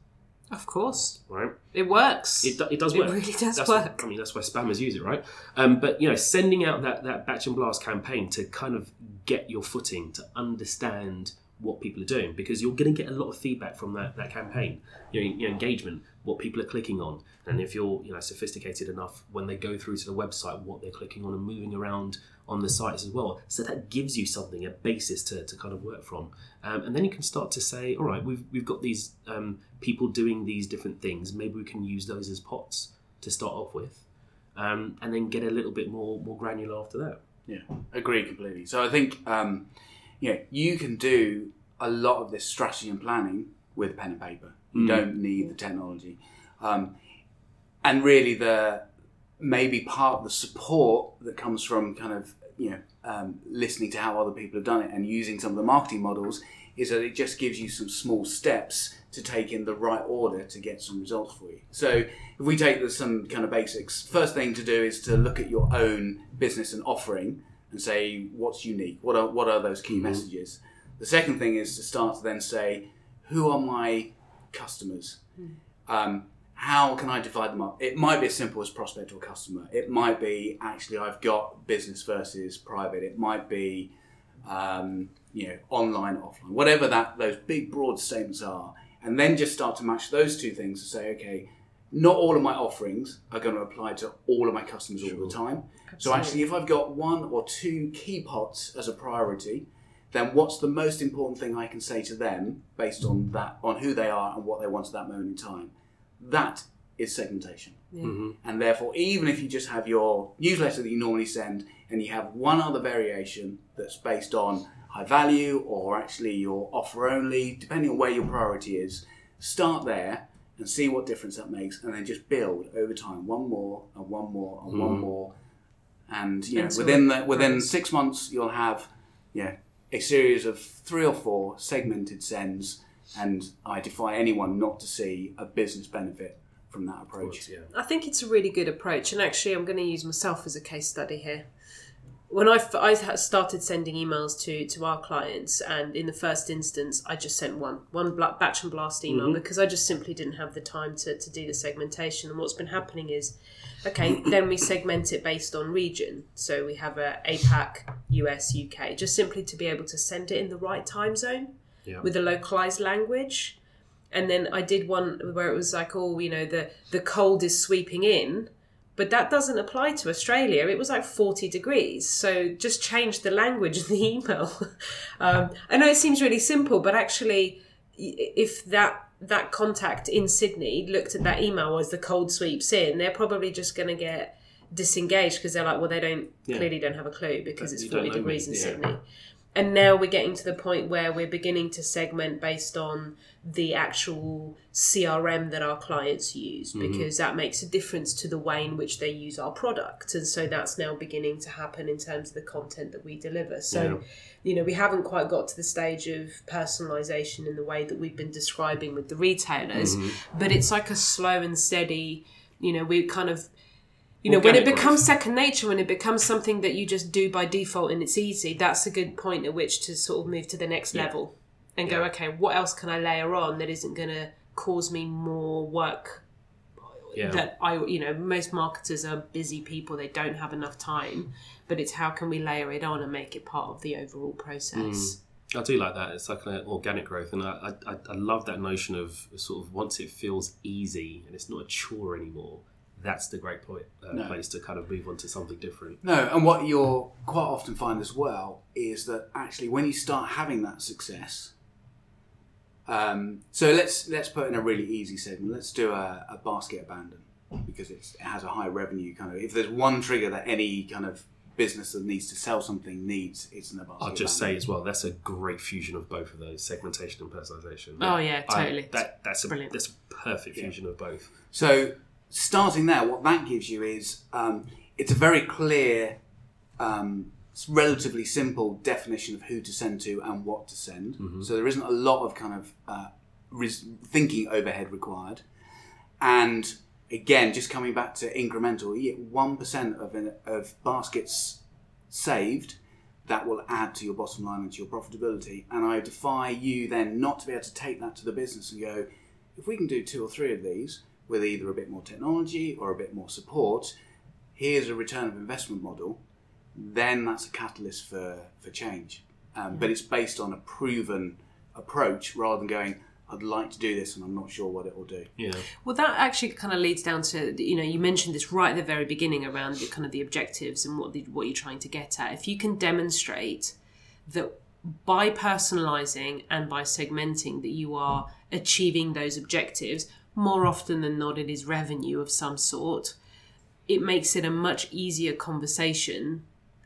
of course right? it works It, do- it does It work. really does that's work. I mean, that's why spammers use it, right? Um, but you know, sending out that that batch and blast campaign to kind of get your footing, to understand what people are doing, because you're going to get a lot of feedback from that, that campaign. You know, your engagement, what people are clicking on, and if you're you know sophisticated enough when they go through to the website, what they're clicking on and moving around on the sites as well. So that gives you something, a basis to, to kind of work from. Um, and then you can start to say, all right, we've, we've got these um, people doing these different things. Maybe we can use those as pots to start off with. Um, and then get a little bit more, more granular after that. Yeah, agree completely. So I think um, you know you can do a lot of this strategy and planning with pen and paper. You don't need the technology, um, and really the maybe part of the support that comes from kind of you know um, listening to how other people have done it and using some of the marketing models is that it just gives you some small steps to take in the right order to get some results for you. So if we take the, some kind of basics, first thing to do is to look at your own business and offering and say what's unique. What are what are those key messages? The second thing is to start to then say who are my customers. Um, how can I divide them up? It might be as simple as prospect or customer. It might be actually I've got business versus private. It might be um, you know online, offline, whatever that those big broad statements are, and then just start to match those two things to say, okay, not all of my offerings are going to apply to all of my customers all the time. So actually, if I've got one or two key pots as a priority, then what's the most important thing I can say to them based on that, on who they are and what they want at that moment in time? That is segmentation. Mm-hmm. And therefore, even if you just have your newsletter that you normally send and you have one other variation that's based on high value or actually your offer only, depending on where your priority is, start there and see what difference that makes and then just build over time. One more and one more and one mm-hmm. more. And you know, Until within the, within six months, you'll have yeah, a series of three or four segmented sends, and I defy anyone not to see a business benefit from that approach. Yeah. I think it's a really good approach, and actually, I'm going to use myself as a case study here. When I, f- I ha- started sending emails to, to our clients, and in the first instance, I just sent one one bla- batch and blast email mm-hmm. because I just simply didn't have the time to, to do the segmentation. And what's been happening is, okay, then we segment it based on region. So we have a APAC, US, UK, just simply to be able to send it in the right time zone Yeah. with a localized language and then I did one where it was like, oh, you know, the the cold is sweeping in, but that doesn't apply to Australia. It was like forty degrees, so just change the language of the email. um, I know it seems really simple, but actually, if that that contact in Sydney looked at that email as the cold sweeps in, they're probably just going to get disengaged because they're like, well, they don't Yeah. clearly don't have a clue because it's forty know me, degrees in yeah. Sydney and now we're getting to the point where we're beginning to segment based on the actual CRM that our clients use Mm-hmm. because that makes a difference to the way in which they use our product. And so that's now beginning to happen in terms of the content that we deliver. So, Yeah. you know, we haven't quite got to the stage of personalization in the way that we've been describing with the retailers, Mm-hmm. but it's like a slow and steady, you know, we kind of you know, when it becomes second nature, when it becomes something that you just do by default and it's easy, that's a good point at which to sort of move to the next level and go, okay, what else can I layer on that isn't going to cause me more work? Yeah. That I, you know, most marketers are busy people; they don't have enough time. But it's how can we layer it on and make it part of the overall process? Mm. I do like that. It's like an organic growth, and I, I, I love that notion of sort of once it feels easy and it's not a chore anymore. That's the great point, uh, No. place to kind of move on to something different. No, and what you'll quite often find as well is that actually when you start having that success, um, so let's let's put in a really easy segment. Let's do a, a basket abandon because it's, it has a high revenue kind of. If there's one trigger that any kind of business that needs to sell something needs, it's in a basket. Abandon. I'll just abandon. say as well, that's a great fusion of both of those segmentation and personalization. Oh, yeah, I- totally. that, that's a Brilliant. that's a perfect fusion of both. So starting there, what that gives you is um, it's a very clear, um, relatively simple definition of who to send to and what to send. So there isn't a lot of kind of uh, res- thinking overhead required. And again, just coming back to incremental, you get one percent of an, of baskets saved. That will add to your bottom line and to your profitability. And I defy you then not to be able to take that to the business and go, if we can do two or three of these with either a bit more technology or a bit more support, here's a return of investment model, then that's a catalyst for, for change. Um, but it's based on a proven approach rather than going, I'd like to do this and I'm not sure what it will do. Yeah, Well, that actually kind of leads down to you know you mentioned this right at the very beginning around the, kind of the objectives and what the, what you're trying to get at. If you can demonstrate that by personalizing and by segmenting that you are achieving those objectives, more often than not, it is revenue of some sort. It makes it a much easier conversation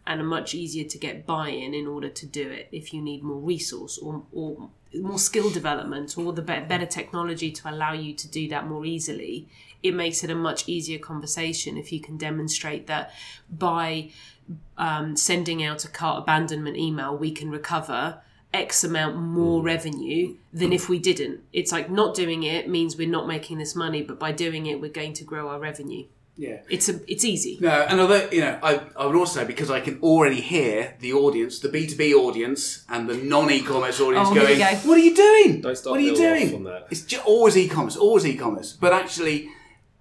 and a much easier to get buy-in in order to do it if you need more resource or, or more skill development or the be- better technology to allow you to do that more easily it makes it a much easier conversation if you can demonstrate that by um, sending out a cart abandonment email we can recover x amount more mm. revenue than if we didn't it's like not doing it means we're not making this money but by doing it we're going to grow our revenue Yeah. it's a it's easy No, and although you know, I, I would also because I can already hear the audience, the B two B audience, and the non e-commerce audience Oh, here we going, go. "What are you doing? Don't start what are you Bill off doing?" on that. It's just always e-commerce, always e-commerce. But actually,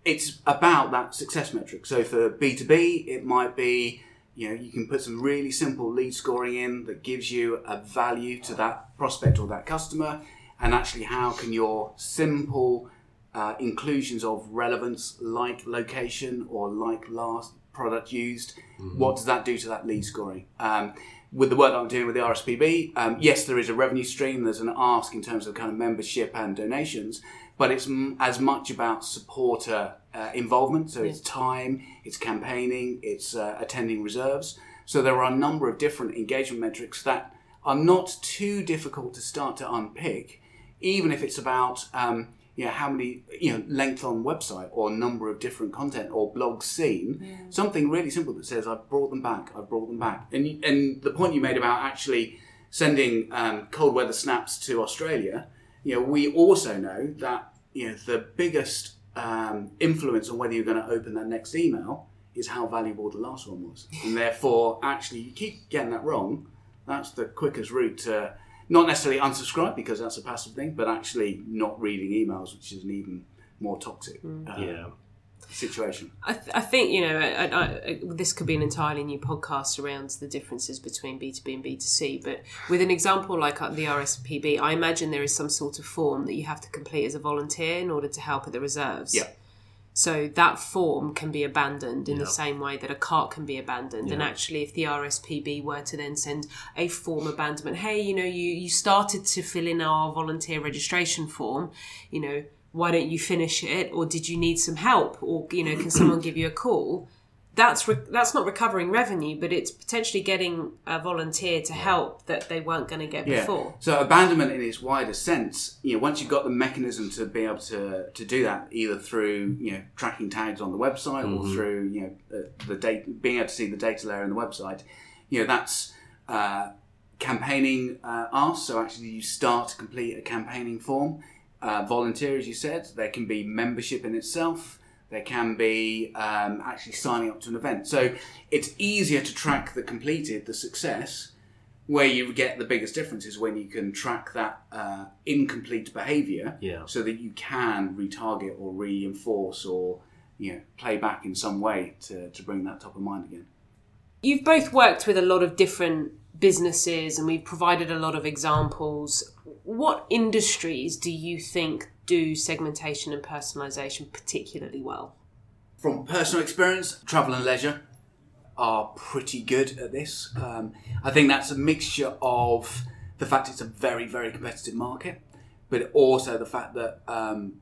it's about that success metric. So for B two B, it might be you know you can put some really simple lead scoring in that gives you a value to that prospect or that customer, and actually how can your simple uh, inclusions of relevance, like location or like last product used. What does that do to that lead scoring? Um, with the work that I'm doing with the RSPB, um, yes, there is a revenue stream. There's an ask in terms of kind of membership and donations, but it's m- as much about supporter uh, involvement. So it's time, it's campaigning, it's uh, attending reserves. So there are a number of different engagement metrics that are not too difficult to start to unpick, even if it's about um, you know how many you know length on website or number of different content or blogs seen. Something really simple that says I've brought them back, I've brought them back. And and the point you made about actually sending um, cold weather snaps to Australia, you know we also know that you know the biggest um, influence on whether you're going to open that next email is how valuable the last one was. And therefore, actually, you keep getting that wrong. That's the quickest route to not necessarily unsubscribe because that's a passive thing, but actually not reading emails, which is an even more toxic uh, yeah. Situation. I, th- I think you know I, I, I, this could be an entirely new podcast around the differences between B two B and B two C. But with an example like uh, the RSPB, I imagine there is some sort of form that you have to complete as a volunteer in order to help at the reserves. Yeah. So that form can be abandoned in the same way that a cart can be abandoned. And actually, if the RSPB were to then send a form abandonment, hey, you know, you you started to fill in our volunteer registration form, you know, why don't you finish it, or did you need some help, or you know, can someone give you a call? That's re- that's not recovering revenue, but it's potentially getting a volunteer to help that they weren't going to get Yeah. before. So abandonment in its wider sense, you know, once you've got the mechanism to be able to, to do that, either through you know tracking tags on the website or through you know the, the data, being able to see the data layer in the website, you know that's uh, campaigning uh, asked. So actually, you start to complete a campaigning form. Uh, volunteer, as you said, there can be membership in itself. There can be um, actually signing up to an event. So it's easier to track the completed, the success, where you get the biggest difference is when you can track that uh, incomplete behaviour, Yeah. so that you can retarget or reinforce or you know play back in some way to, to bring that top of mind again. You've both worked with a lot of different businesses and we've provided a lot of examples. What industries do you think do segmentation and personalization particularly well? From personal experience, travel and leisure are pretty good at this. Um, I think that's a mixture of the fact it's a very, very competitive market, but also the fact that um,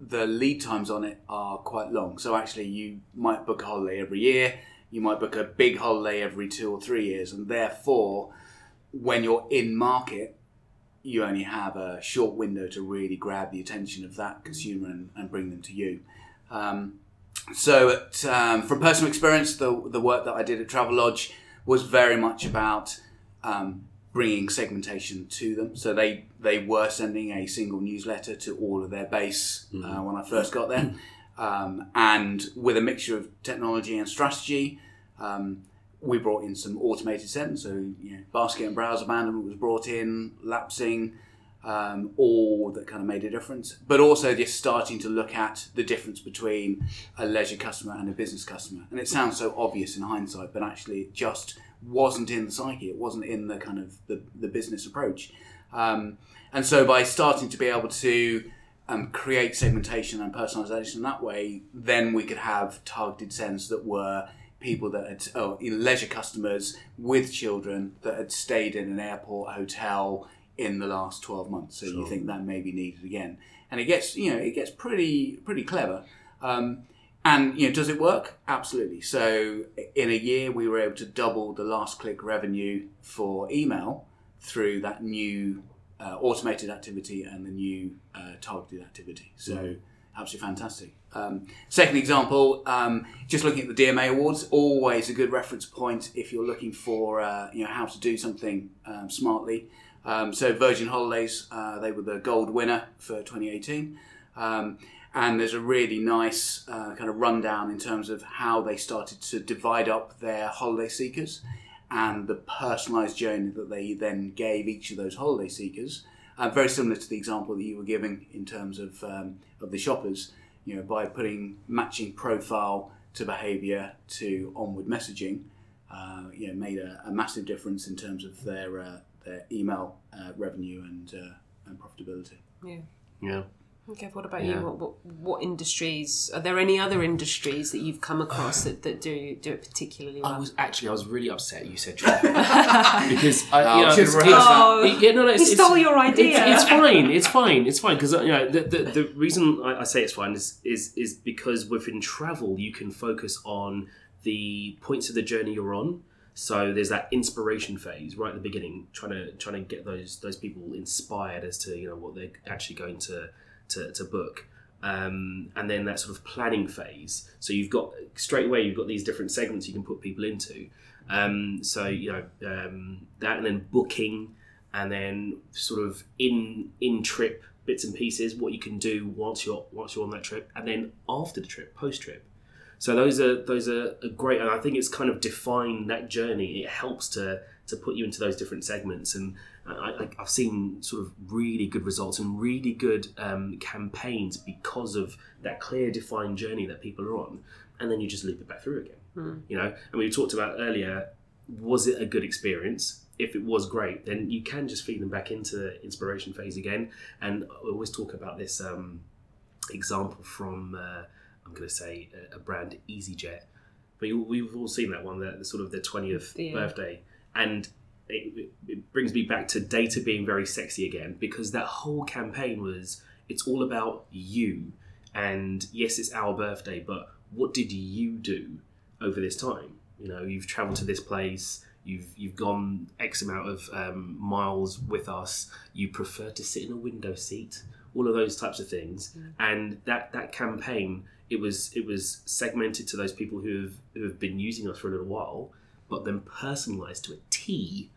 the lead times on it are quite long. So actually, you might book a holiday every year, you might book a big holiday every two or three years, and therefore, when you're in market, you only have a short window to really grab the attention of that consumer and, and bring them to you. Um, so, at, um, from personal experience, the, the work that I did at Travelodge was very much about um, bringing segmentation to them. So they they were sending a single newsletter to all of their base uh, when I first got there, um, and with a mixture of technology and strategy. Um, we brought in some automated sends, so you know, basket and browse abandonment was brought in, lapsing, um, all that kind of made a difference. But also just starting to look at the difference between a leisure customer and a business customer. And it sounds so obvious in hindsight, but actually it just wasn't in the psyche. It wasn't in the kind of the, the business approach. Um, and so by starting to be able to um, create segmentation and personalization that way, then we could have targeted sends that were people that had oh, leisure customers with children that had stayed in an airport hotel in the last 12 months. So you think that may be needed again. And it gets you know it gets pretty pretty clever. Um, and you know does it work? Absolutely. So in a year we were able to double the last click revenue for email through that new uh, automated activity and the new uh, targeted activity. So absolutely fantastic um, second example, um, just looking at the DMA awards, always a good reference point if you're looking for uh, you know how to do something um, smartly. Um, so Virgin Holidays, uh, they were the gold winner for 2018, um, and there's a really nice uh, kind of rundown in terms of how they started to divide up their holiday seekers and the personalised journey that they then gave each of those holiday seekers. Uh, very similar to the example that you were giving in terms of um, of the shoppers you know, by putting matching profile to behaviour to onward messaging, uh, you know, made a, a, massive difference in terms of their uh, their email uh, revenue and uh, and profitability. Yeah. Yeah. Okay, what about Yeah. you? What, what what industries? Are there any other industries that you've come across that, that do do it particularly well? I was actually I was really upset you said travel because I, Oh, you know, should it's, have it's- rehearsed Oh, it- yeah, no, no, it's, he it's- stole your idea. It's, it's fine. It's fine. It's fine because you know the, the, the reason I, I say it's fine is is is because within travel you can focus on the points of the journey you're on. So there's that inspiration phase right at the beginning, trying to trying to get those those people inspired as to you know what they're actually going to to, to book. Um, and then that sort of planning phase. So you've got straight away you've got these different segments you can put people into. Um, so you know um, that, and then booking, and then sort of in in trip bits and pieces what you can do once you're once you're on that trip, and then after the trip, post trip. So those are those are great, and I think it's kind of defined that journey. It helps to to put you into those different segments, and I, I've seen sort of really good results and really good um, campaigns because of that clear, defined journey that people are on, and then you just loop it back through again. You know, and we talked about earlier, was it a good experience? If it was great, then you can just feed them back into the inspiration phase again. And I always talk about this um, example from. Uh, I'm going to say a, a brand EasyJet. But you, we've all seen that one, the, the sort of the 20th Yeah. birthday. And it, it- brings me back to data being very sexy again because that whole campaign was it's all about you. And yes, it's our birthday, but what did you do over this time? You know, you've traveled to this place. You've you've gone X amount of um, miles with us. You prefer to sit in a window seat. All of those types of things, and that that campaign it was it was segmented to those people who have who have been using us for a little while, but then personalised to a T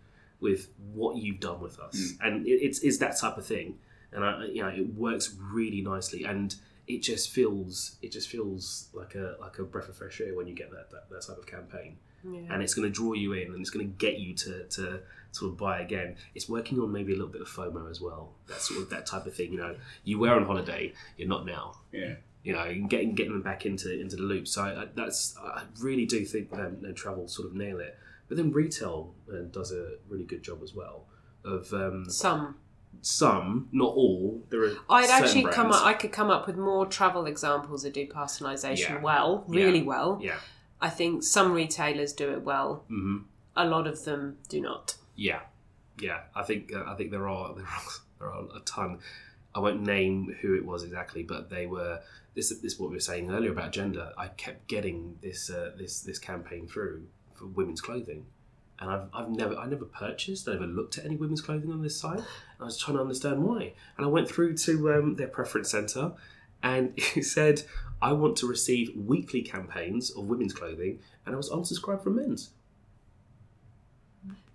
with what you've done with us, and it, it's it's that type of thing, and I you know it works really nicely, and it just feels it just feels like a like a breath of fresh air when you get that that, that type of campaign Yeah. and it's going to draw you in and it's going to get you to, to sort of buy again. It's working on maybe a little bit of FOMO as well. That sort of that type of thing. You know, you were on holiday, you're not now. Yeah. You know, and getting getting them back into into the loop. So I, I- that's I really do think um, travel sort of nail it. But then retail uh, does a really good job as well of um, Some. some, not all. There are. I'd actually come up. I could come up with more travel examples that do personalisation Yeah. well, really Yeah. well. Yeah. I think some retailers do it well. hmm A lot of them do not. Yeah, yeah. I think uh, I think there are there are, there are a ton. I won't name who it was exactly, but they were. This, this is what we were saying earlier about gender. I kept getting this uh, this this campaign through for women's clothing, and I've, I've never I never purchased, I never looked at any women's clothing on this site. And I was trying to understand why, and I went through to um, their preference center, and it said I want to receive weekly campaigns of women's clothing, and I was unsubscribed from men's.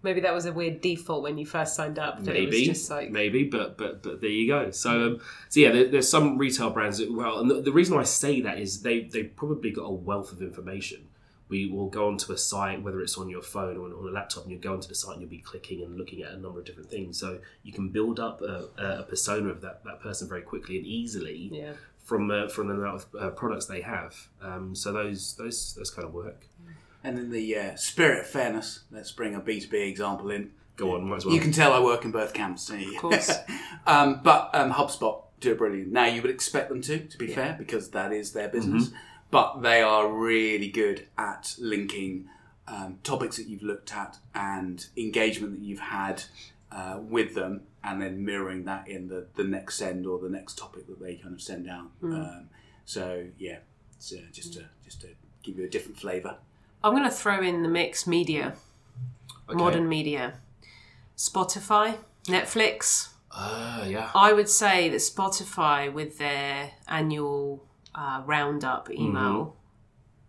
Maybe that was a weird default when you first signed up. That it was maybe, just like maybe, but but but there you go. So um, so yeah, there, there's some retail brands that well, and the, the reason I say that is they they've probably got a wealth of information. We will go onto a site, whether it's on your phone or on, on a laptop, and you go onto the site and you'll be clicking and looking at a number of different things. So you can build up a, a persona of that, that person very quickly and easily yeah. from uh, from the amount of uh, products they have. Um, so those those those kind of work. And in the uh, spirit of fairness, let's bring a B2B example in. Go on, might as well. You can tell I work in both camps. Of course. um, but um, HubSpot do it brilliant. Now, you would expect them to, to be fair, because that is their business. But they are really good at linking um, topics that you've looked at and engagement that you've had uh, with them, and then mirroring that in the, the next send or the next topic that they kind of send out. Um, so, yeah, it's, uh, just, to, just to give you a different flavour. I'm going to throw in the mix media, Okay. modern media, Spotify, Netflix. Ah, yeah. I would say that Spotify, with their annual uh, roundup email,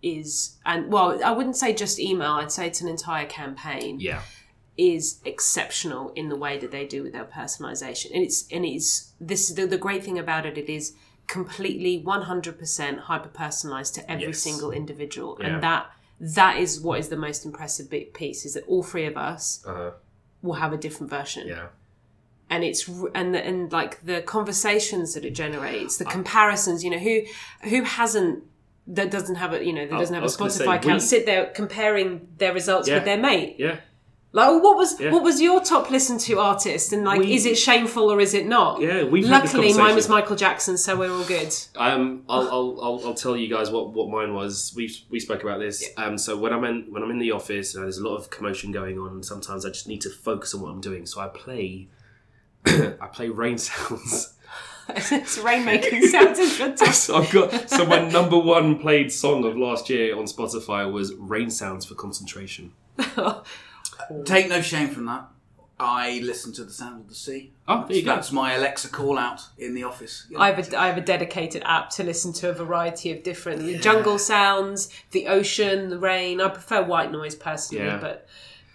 is and well, I wouldn't say just email. I'd say it's an entire campaign. Yeah. Is exceptional in the way that they do with their personalization, and it's and it's this the, the great thing about it. It is completely 100% hyper personalized to every Yes. single individual, Yeah. and that that is what is the most impressive bit piece. Is that all three of us Uh, will have a different version yeah. And it's and and like the conversations that it generates, the comparisons. You know, who who hasn't that doesn't have a you know that doesn't have a was gonna say, Spotify account we- sit there comparing their results Yeah. with their mate. Yeah. Like, oh, what was Yeah. what was your top listened to artist, and like, We- is it shameful or is it not? Yeah, we've had Luckily, mine was. Michael Jackson, so we're all good. Um, I'll, I'll, I'll, I'll tell you guys what, what mine was. We we spoke about this. Um, so when I'm in when I'm in the office, you know, there's a lot of commotion going on. Sometimes I just need to focus on what I'm doing. So I play, I play rain sounds. it's rainmaking sounds is fantastic. so I've got so my number one played song of last year on Spotify was "Rain Sounds for Concentration." Take no shame from that. I listen to the sound of the sea. Oh, there you go. That's my Alexa call out in the office. I have, a, I have a dedicated app to listen to a variety of different jungle sounds, the ocean, the rain. I prefer white noise personally, Yeah. but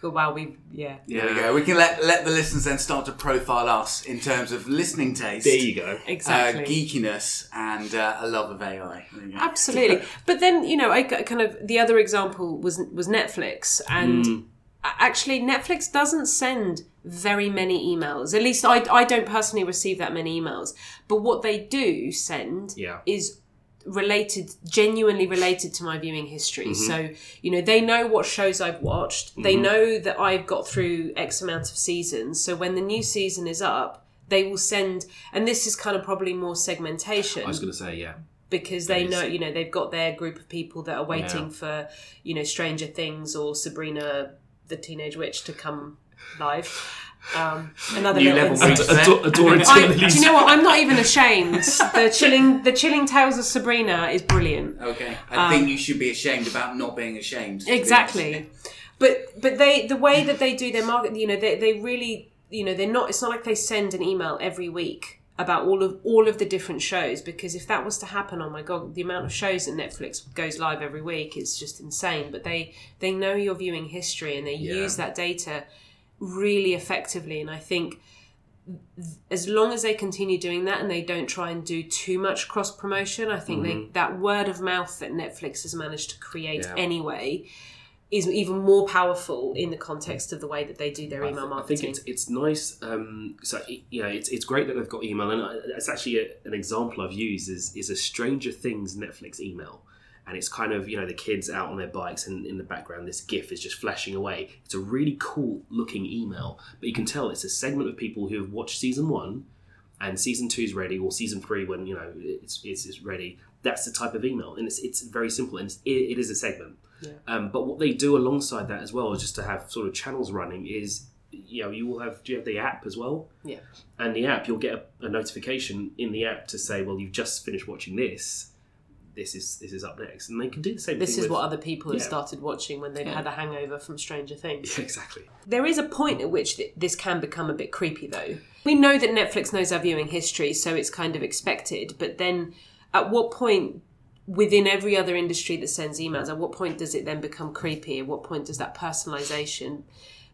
but wow, we yeah. There we go. We can let let the listeners then start to profile us in terms of listening taste, There you go. Exactly. uh, geekiness, and uh, a love of AI. There you go. Absolutely, but then you know, I k- kind of the other example was was Netflix, and a- actually Netflix doesn't send very many emails. At least I I don't personally receive that many emails. But what they do send Yeah. is related genuinely related to my viewing history. Mm-hmm. so you know they know what shows i've watched. They know that i've got through x amount of seasons. So when the new season is up they will send and this is kind of probably more segmentation. I was going to say yeah. because they know you know they've got their group of people that are waiting Yeah. for you know stranger things or sabrina the teenage witch to come live um another New level insight. reach. Adore, adoring I, do you know what? I'm not even ashamed. The chilling, the chilling tales of Sabrina is brilliant. Okay, I think you should be ashamed about not being ashamed. to be Um, Exactly, but but they the way that they do their market, you know, they they really, you know, they're not. It's not like they send an email every week about all of all of the different shows because if that was to happen, oh my god, the amount of shows that Netflix goes live every week is just insane. But they they know your viewing history and they Yeah. use that data really effectively, and I think as long as they continue doing that and they don't try and do too much cross promotion, I think they, that word of mouth that Netflix has managed to create Yeah. anyway is even more powerful in the context of the way that they do their email I marketing. think it's it's nice. Um, so you know, it's it's great that they've got email, and it's actually a, an example I've used is is a Stranger Things Netflix email, and it's kind of you know the kids out on their bikes and in the background this gif is just flashing away. It's a really cool looking email but you can tell it's a segment of people who have watched season one and season two is ready or season three when you know it's, it's, it's ready. That's the type of email and it's, it's very simple and it's, it, it is a segment. Yeah. um, but what they do alongside that as well is just to have sort of channels running is you know you will have do you have the app as well? Yeah. and the app you'll get a, a notification in the app to say well you've just finished watching this this is this is up next and they can do the same This thing is with, what other people have started watching when they've Yeah. had a hangover from Stranger Things. Yeah, exactly There is a point at which th- this can become a bit creepy, though. We know that Netflix knows our viewing history, so it's kind of expected. But then, at what point, within every other industry that sends emails, at what point does it then become creepy? At what point does that personalization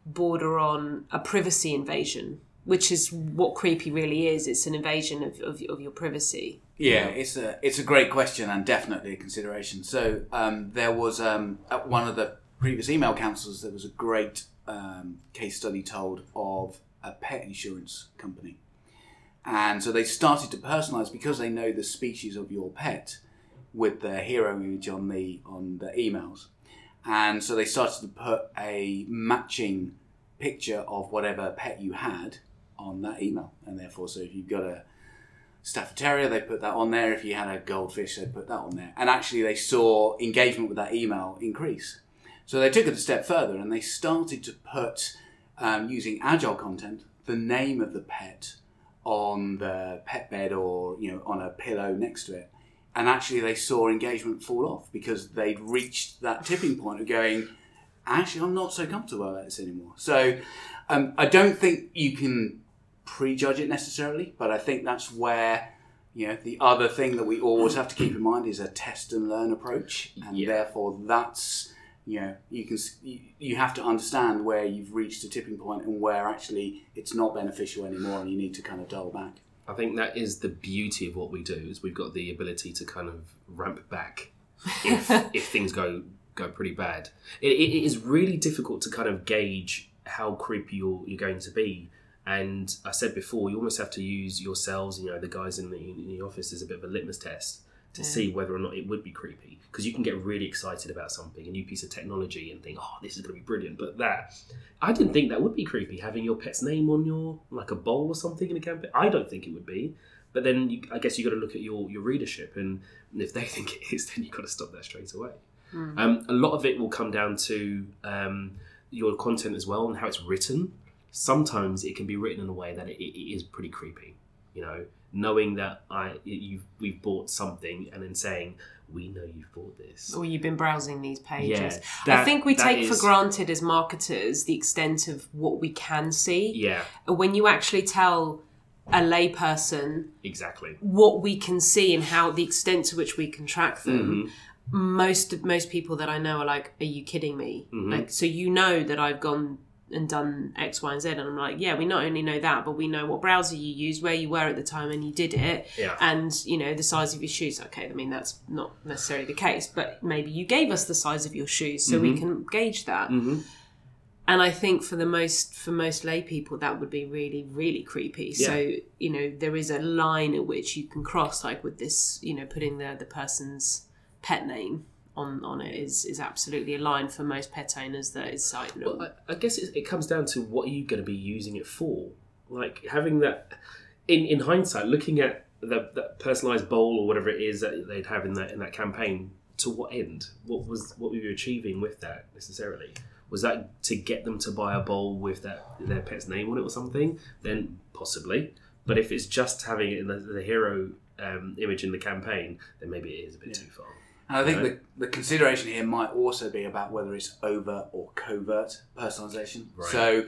border on a privacy invasion? Which is what creepy really is. It's an invasion of, of, of your privacy. Yeah, it's a it's a great question and definitely a consideration. So um, there was um, at one of the previous email councils there was a great um, case study told of a pet insurance company, and so they started to personalise because they know the species of your pet with the hero image on the on the emails, and so they started to put a matching picture of whatever pet you had on that email, and therefore, so if you've got a Stafford Terrier, they put that on there. If you had a goldfish, they put that on there. And actually, they saw engagement with that email increase. So they took it a step further and they started to put, um, using agile content, the name of the pet on the pet bed or you know on a pillow next to it. And actually, they saw engagement fall off because they'd reached that tipping point of going, actually, I'm not so comfortable about this anymore. So um, I don't think you can prejudge it necessarily, but I think that's where you know the other thing that we always have to keep in mind is a test and learn approach, and Yeah. therefore that's you know you can you, have to understand where you've reached a tipping point and where actually it's not beneficial anymore, and you need to kind of dial back. I think that is the beauty of what we do is we've got the ability to kind of ramp back if, if things go go pretty bad. It, it is really difficult to kind of gauge how creepy you're, you're going to be. And I said before, you almost have to use yourselves, you know, the guys in the, in the office as a bit of a litmus test to see whether or not it would be creepy. Because you can get really excited about something, a new piece of technology, and think, oh, this is going to be brilliant. But that, I didn't think that would be creepy, having your pet's name on your, like a bowl or something in a campaign. I don't think it would be. But then you, I guess you've got to look at your, your readership, and if they think it is, then you've got to stop that straight away. Um, a lot of it will come down to um, your content as well and how it's written. Sometimes it can be written in a way that it, it is pretty creepy. You know, knowing that I you've we've bought something and then saying we know you've bought this. Or you've been browsing these pages. Yeah, I think we that take for granted as marketers the extent of what we can see. Yeah, When you actually tell a layperson exactly. what we can see and how the extent to which we can track them, Mm-hmm. most most people that I know are like, "Are you kidding me?" Mm-hmm. Like, so you know that I've gone and done X, Y, and Z, and I'm like, "Yeah, we not only know that, but we know what browser you used, where you were at the time and you did it, Yeah. and you know the size of your shoes." Okay, I mean that's not necessarily the case, but maybe you gave us the size of your shoes so Mm-hmm. we can gauge that. And I think for the most for most lay people that would be really really creepy. So you know there is a line at which you can cross, like with this, you know, putting the the person's pet name on on it is is absolutely aligned for most pet owners that is like. Well, I, I guess it, it comes down to what are you going to be using it for? Like having that in in hindsight, looking at the, that personalized bowl or whatever it is that they'd have in that in that campaign. To what end? What was what were you achieving with that necessarily? Was that to get them to buy a bowl with that their pet's name on it or something? Then possibly. But if it's just having it in the, the hero um, image in the campaign, then maybe it is a bit too far. And I think Right. the, the consideration here might also be about whether it's overt or covert personalization. Right. So,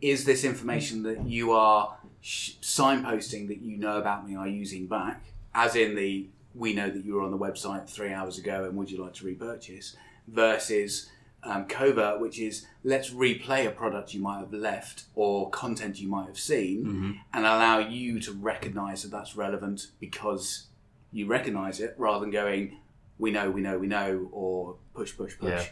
is this information that you are sh- signposting that you know about me are using back, as in the we know that you were on the website three hours ago and would you like to repurchase, versus um, covert, which is let's replay a product you might have left or content you might have seen and allow you to recognize that that's relevant because you recognize it rather than going, we know, we know, we know, or push, push, push. Yeah.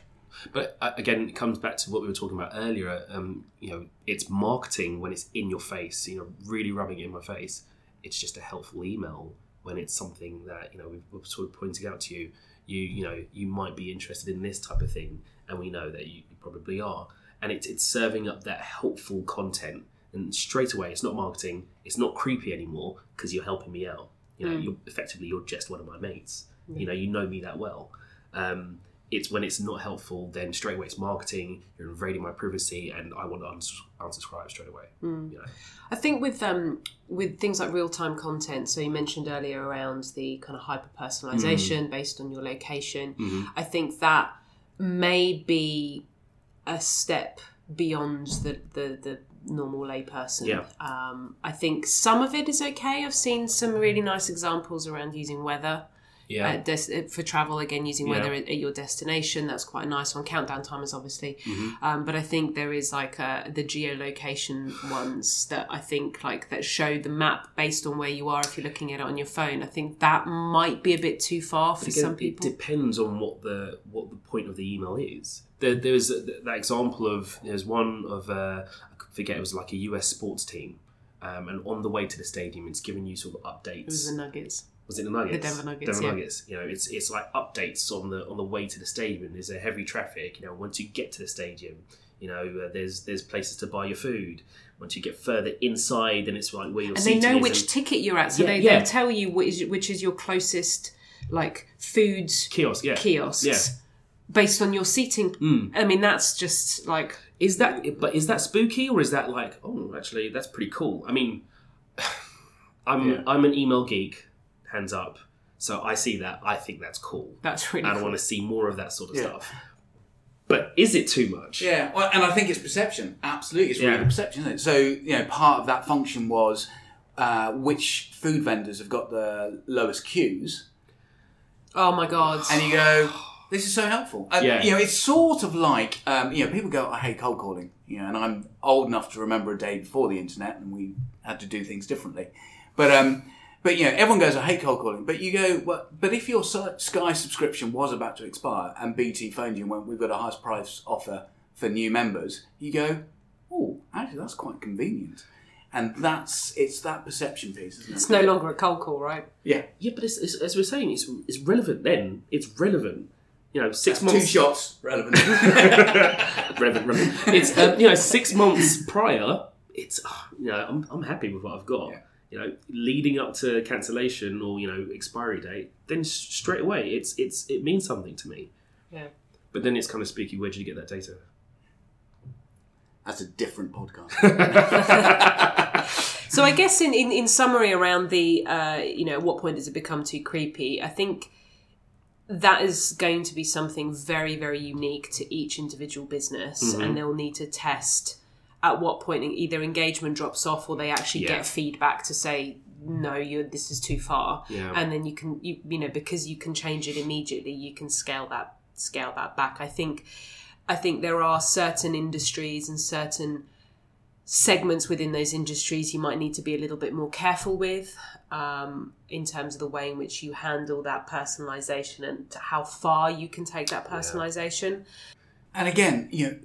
But uh, again, it comes back to what we were talking about earlier. Um, you know, it's marketing when it's in your face. You know, really rubbing it in my face. It's just a helpful email when it's something that you know we've, we're sort of pointing out to you. you you know you might be interested in this type of thing, and we know that you, you probably are, and it's it's serving up that helpful content, and straight away it's not marketing, it's not creepy anymore because you're helping me out. You know, you're effectively you're just one of my mates. You know, you know me that well. Um, it's when it's not helpful, then straight away it's marketing. You're invading my privacy, and I want to uns- unsubscribe straight away. You know, I think with um with things like real time content, so you mentioned earlier around the kind of hyper personalization based on your location. I think that may be a step beyond the the, the normal layperson. Yeah. Um, I think some of it is okay. I've seen some really nice examples around using weather. Yeah, Uh, des- uh, for travel again using Yeah. weather at, at your destination that's quite a nice one countdown timers obviously Mm-hmm. um, but i think there is like uh, the geolocation ones that i think like that show the map based on where you are if you're looking at it on your phone i think that might be a bit too far for Again, some people. it depends on what the what the point of the email is. There, there's a, that example of there's one of uh, I forget it was like a US sports team, um, and on the way to the stadium, it's giving you sort of updates. it was the nuggets Was it the Nuggets? The Denver Nuggets, Denver yeah. Nuggets. You know, it's it's like updates on the on the way to the stadium. There's a heavy traffic. You know, once you get to the stadium, you know, uh, there's there's places to buy your food. Once you get further inside, then it's like where your and they know which and- ticket you're at so Yeah, they, yeah. they'll tell you which, which is your closest like food kiosk. Yeah, kiosks Yeah. based on your seating Mm. i mean that's just like Is that but is that spooky or is that like oh actually that's pretty cool? I mean, I'm Yeah. I'm an email geek, hands up. So I see that I think that's cool. that's really I cool. want to see more of that sort of Yeah. stuff. But is it too much? Yeah, well, and I think it's perception. Absolutely, it's really Yeah. perception. Isn't it? So you know, part of that function was uh, which food vendors have got the lowest queues, oh my god and you go, "This is so helpful." Uh, Yeah. You know, it's sort of like um, you know, people go, "I hate cold calling," you know, and I'm old enough to remember a day before the internet, and we had to do things differently. But um, but you know, everyone goes, "I hate cold calling," but you go, "Well, but if your Sky subscription was about to expire and BT phoned you and went, "We've got a highest price offer for new members," you go, "Oh, actually, that's quite convenient." And that's it's that perception piece, isn't it? It's no longer a cold call, right? yeah, Yeah, but it's, it's, as we're saying, it's it's relevant. Then it's relevant. You know, six two months. shots relevant. relevant, relevant. It's um, you know six months prior. It's you know I'm, I'm happy with what I've got. Yeah. You know, leading up to cancellation or you know expiry date, then straight away it's it's it means something to me. Yeah. But then it's kind of spooky. Where did you get that data? That's a different podcast. So I guess in, in, in summary around the uh, you know at what point does it become too creepy? I think that is going to be something very very unique to each individual business, and they'll need to test at what point either engagement drops off or they actually Yeah. get feedback to say no, you this is too far, Yeah. and then you can you, you know because you can change it immediately, you can scale that scale that back. I think I think there are certain industries and certain segments within those industries you might need to be a little bit more careful with um, in terms of the way in which you handle that personalization and to how far you can take that personalization. And again, you know,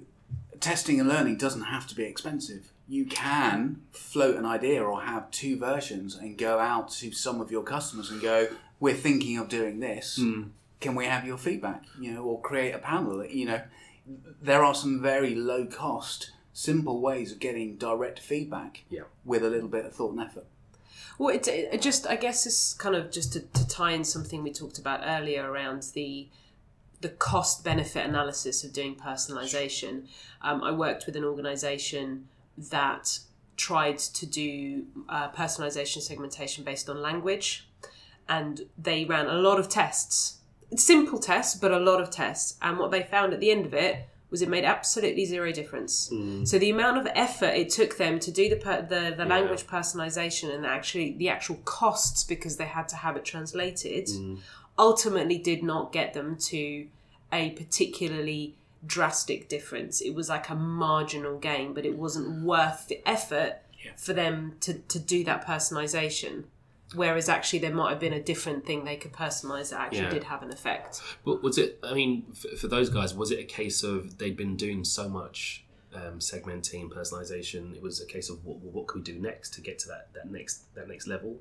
testing and learning doesn't have to be expensive. You can float an idea or have two versions and go out to some of your customers and go, "We're thinking of doing this. Hmm. Can we have your feedback?" You know, or create a panel. You know, there are some very low cost, simple ways of getting direct feedback Yeah. with a little bit of thought and effort. Well, it, it just I guess it's kind of just to, to tie in something we talked about earlier around the the cost benefit analysis of doing personalization. Um, I worked with an organization that tried to do uh, personalization segmentation based on language, and they ran a lot of tests, simple tests, but a lot of tests. And what they found at the end of it was it made absolutely zero difference. So the amount of effort it took them to do the per- the, the language personalization and actually the actual costs because they had to have it translated ultimately did not get them to a particularly drastic difference. It was like a marginal gain, but it wasn't worth the effort for them to, to do that personalization. Whereas actually, there might have been a different thing they could personalize that actually Yeah. did have an effect. But was it? I mean, for, for those guys, was it a case of they'd been doing so much um, segmenting and personalization. It was a case of what, what can we do next to get to that, that next that next level.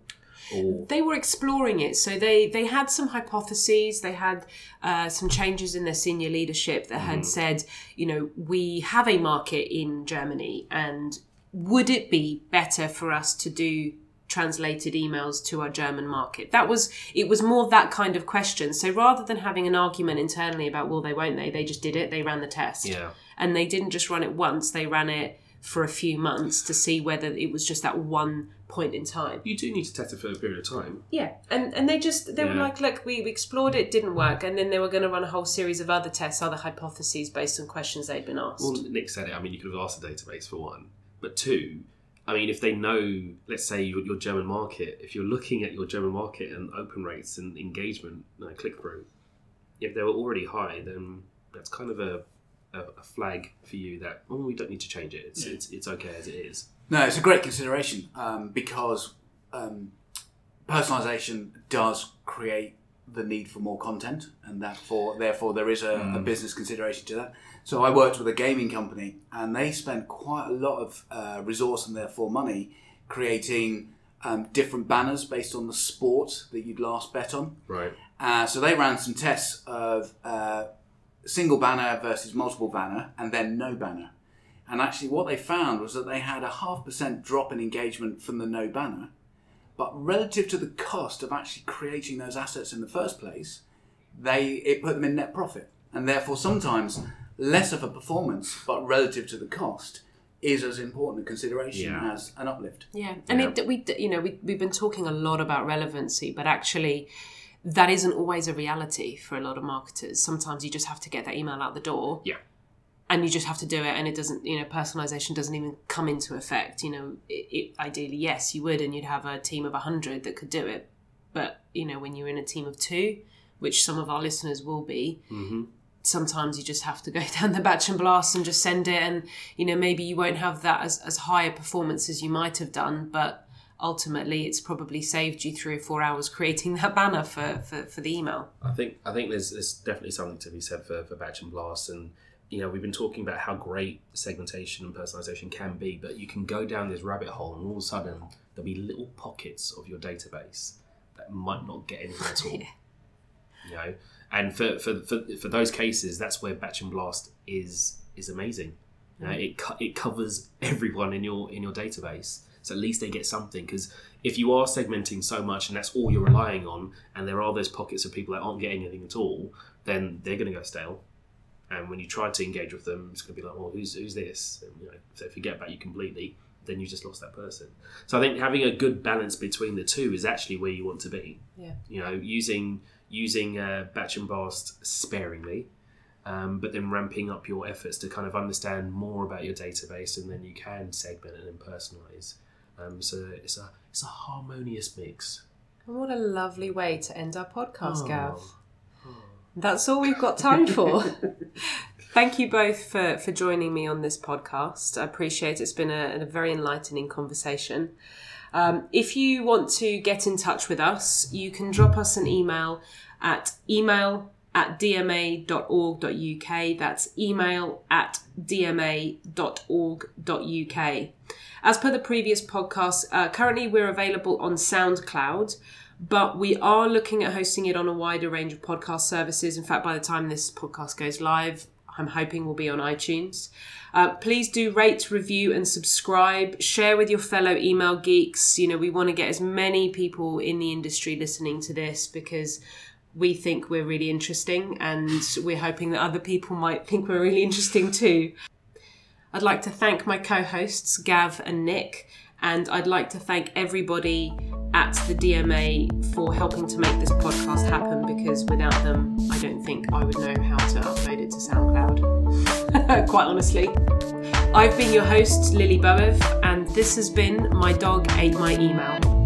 Or they were exploring it. So they they had some hypotheses. They had uh, some changes in their senior leadership that had said you know we have a market in germany and would it be better for us to do translated emails to our german market? That was it was more that kind of question. So rather than having an argument internally about will they won't they they just did it. They ran the test. Yeah, and they didn't just run it once. They ran it for a few months to see whether it was just that one point in time you do need to test it for a period of time. yeah, and and they just they were Yeah. like, look, we, we explored it, didn't work, and then they were going to run a whole series of other tests, other hypotheses based on questions they'd been asked. Well, Nick said it. I mean, you could have asked the database for one, but two. I mean, if they know, let's say your, your German market, if you're looking at your German market and open rates and engagement, uh, click through, if they were already high, then that's kind of a, a, a flag for you that oh, we don't need to change it. It's it's, it's okay as it is. No, it's a great consideration um, because um, personalization does create the need for more content, and therefore, therefore, there is a, a business consideration to that. So, I worked with a gaming company, and they spent quite a lot of uh, resource and therefore money creating um, different banners based on the sport that you'd last bet on. Right. Uh, so they ran some tests of uh, single banner versus multiple banner, and then no banner. And actually, what they found was that they had a half percent drop in engagement from the no banner, but relative to the cost of actually creating those assets in the first place, they it put them in net profit, and therefore sometimes less of a performance, but relative to the cost, is as important a consideration Yeah. as an uplift. yeah, and Yeah. It, we you know we we've been talking a lot about relevancy, but actually. That isn't always a reality for a lot of marketers. Sometimes you just have to get that email out the door. Yeah. and you just have to do it and it doesn't you know personalization doesn't even come into effect you know it, it, ideally yes you would and you'd have a team of 100 that could do it but you know when you're in a team of two which some of our listeners will be mm-hmm. sometimes you just have to go down the batch and blast and just send it and you know maybe you won't have that as, as high a performance as you might have done but ultimately it's probably saved you three or four hours creating that banner for, for, for the email. I think I think there's, there's definitely something to be said for, for batch and blast. And you know we've been talking about how great segmentation and personalization can be but you can go down this rabbit hole and all of a sudden there'll be little pockets of your database that might not get anything at all. You know? And for, for, for, for those cases that's where batch and blast is is amazing. You know, mm. it, co- it covers everyone in your in your database so at least they get something. Because if you are segmenting so much and that's all you're relying on and there are those pockets of people that aren't getting anything at all then they're going to go stale. And when you try to engage with them it's going to be like well who's, who's this? And, you know so if you get about you completely then you just lost that person. So i think having a good balance between the two is actually where you want to be. Yeah. You know using using uh, batch and blast sparingly um, but then ramping up your efforts to kind of understand more about your database and then you can segment and then personalize um, so it's a it's a harmonious mix And what a lovely way to end our podcast, Oh. Gav. That's all we've got time for. Thank you both for, for joining me on this podcast. I appreciate it. It's been a, a very enlightening conversation. Um, if you want to get in touch with us, you can drop us an email at email at dma.org.uk. That's email at dma.org.uk. As per the previous podcast, uh, currently we're available on SoundCloud, but we are looking at hosting it on a wider range of podcast services. In fact, by the time this podcast goes live, I'm hoping we'll be on iTunes. Uh, please do rate, review, and subscribe. Share with your fellow email geeks. You know, we want to get as many people in the industry listening to this because we think we're really interesting and we're hoping that other people might think we're really interesting too. I'd like to thank my co hosts, Gav and Nick, and I'd like to thank everybody at the DMA for helping to make this podcast happen because without them, I don't think I would know how to upload it to SoundCloud. Quite honestly. I've been your host, Lily Boev, and this has been My Dog Ate My Email.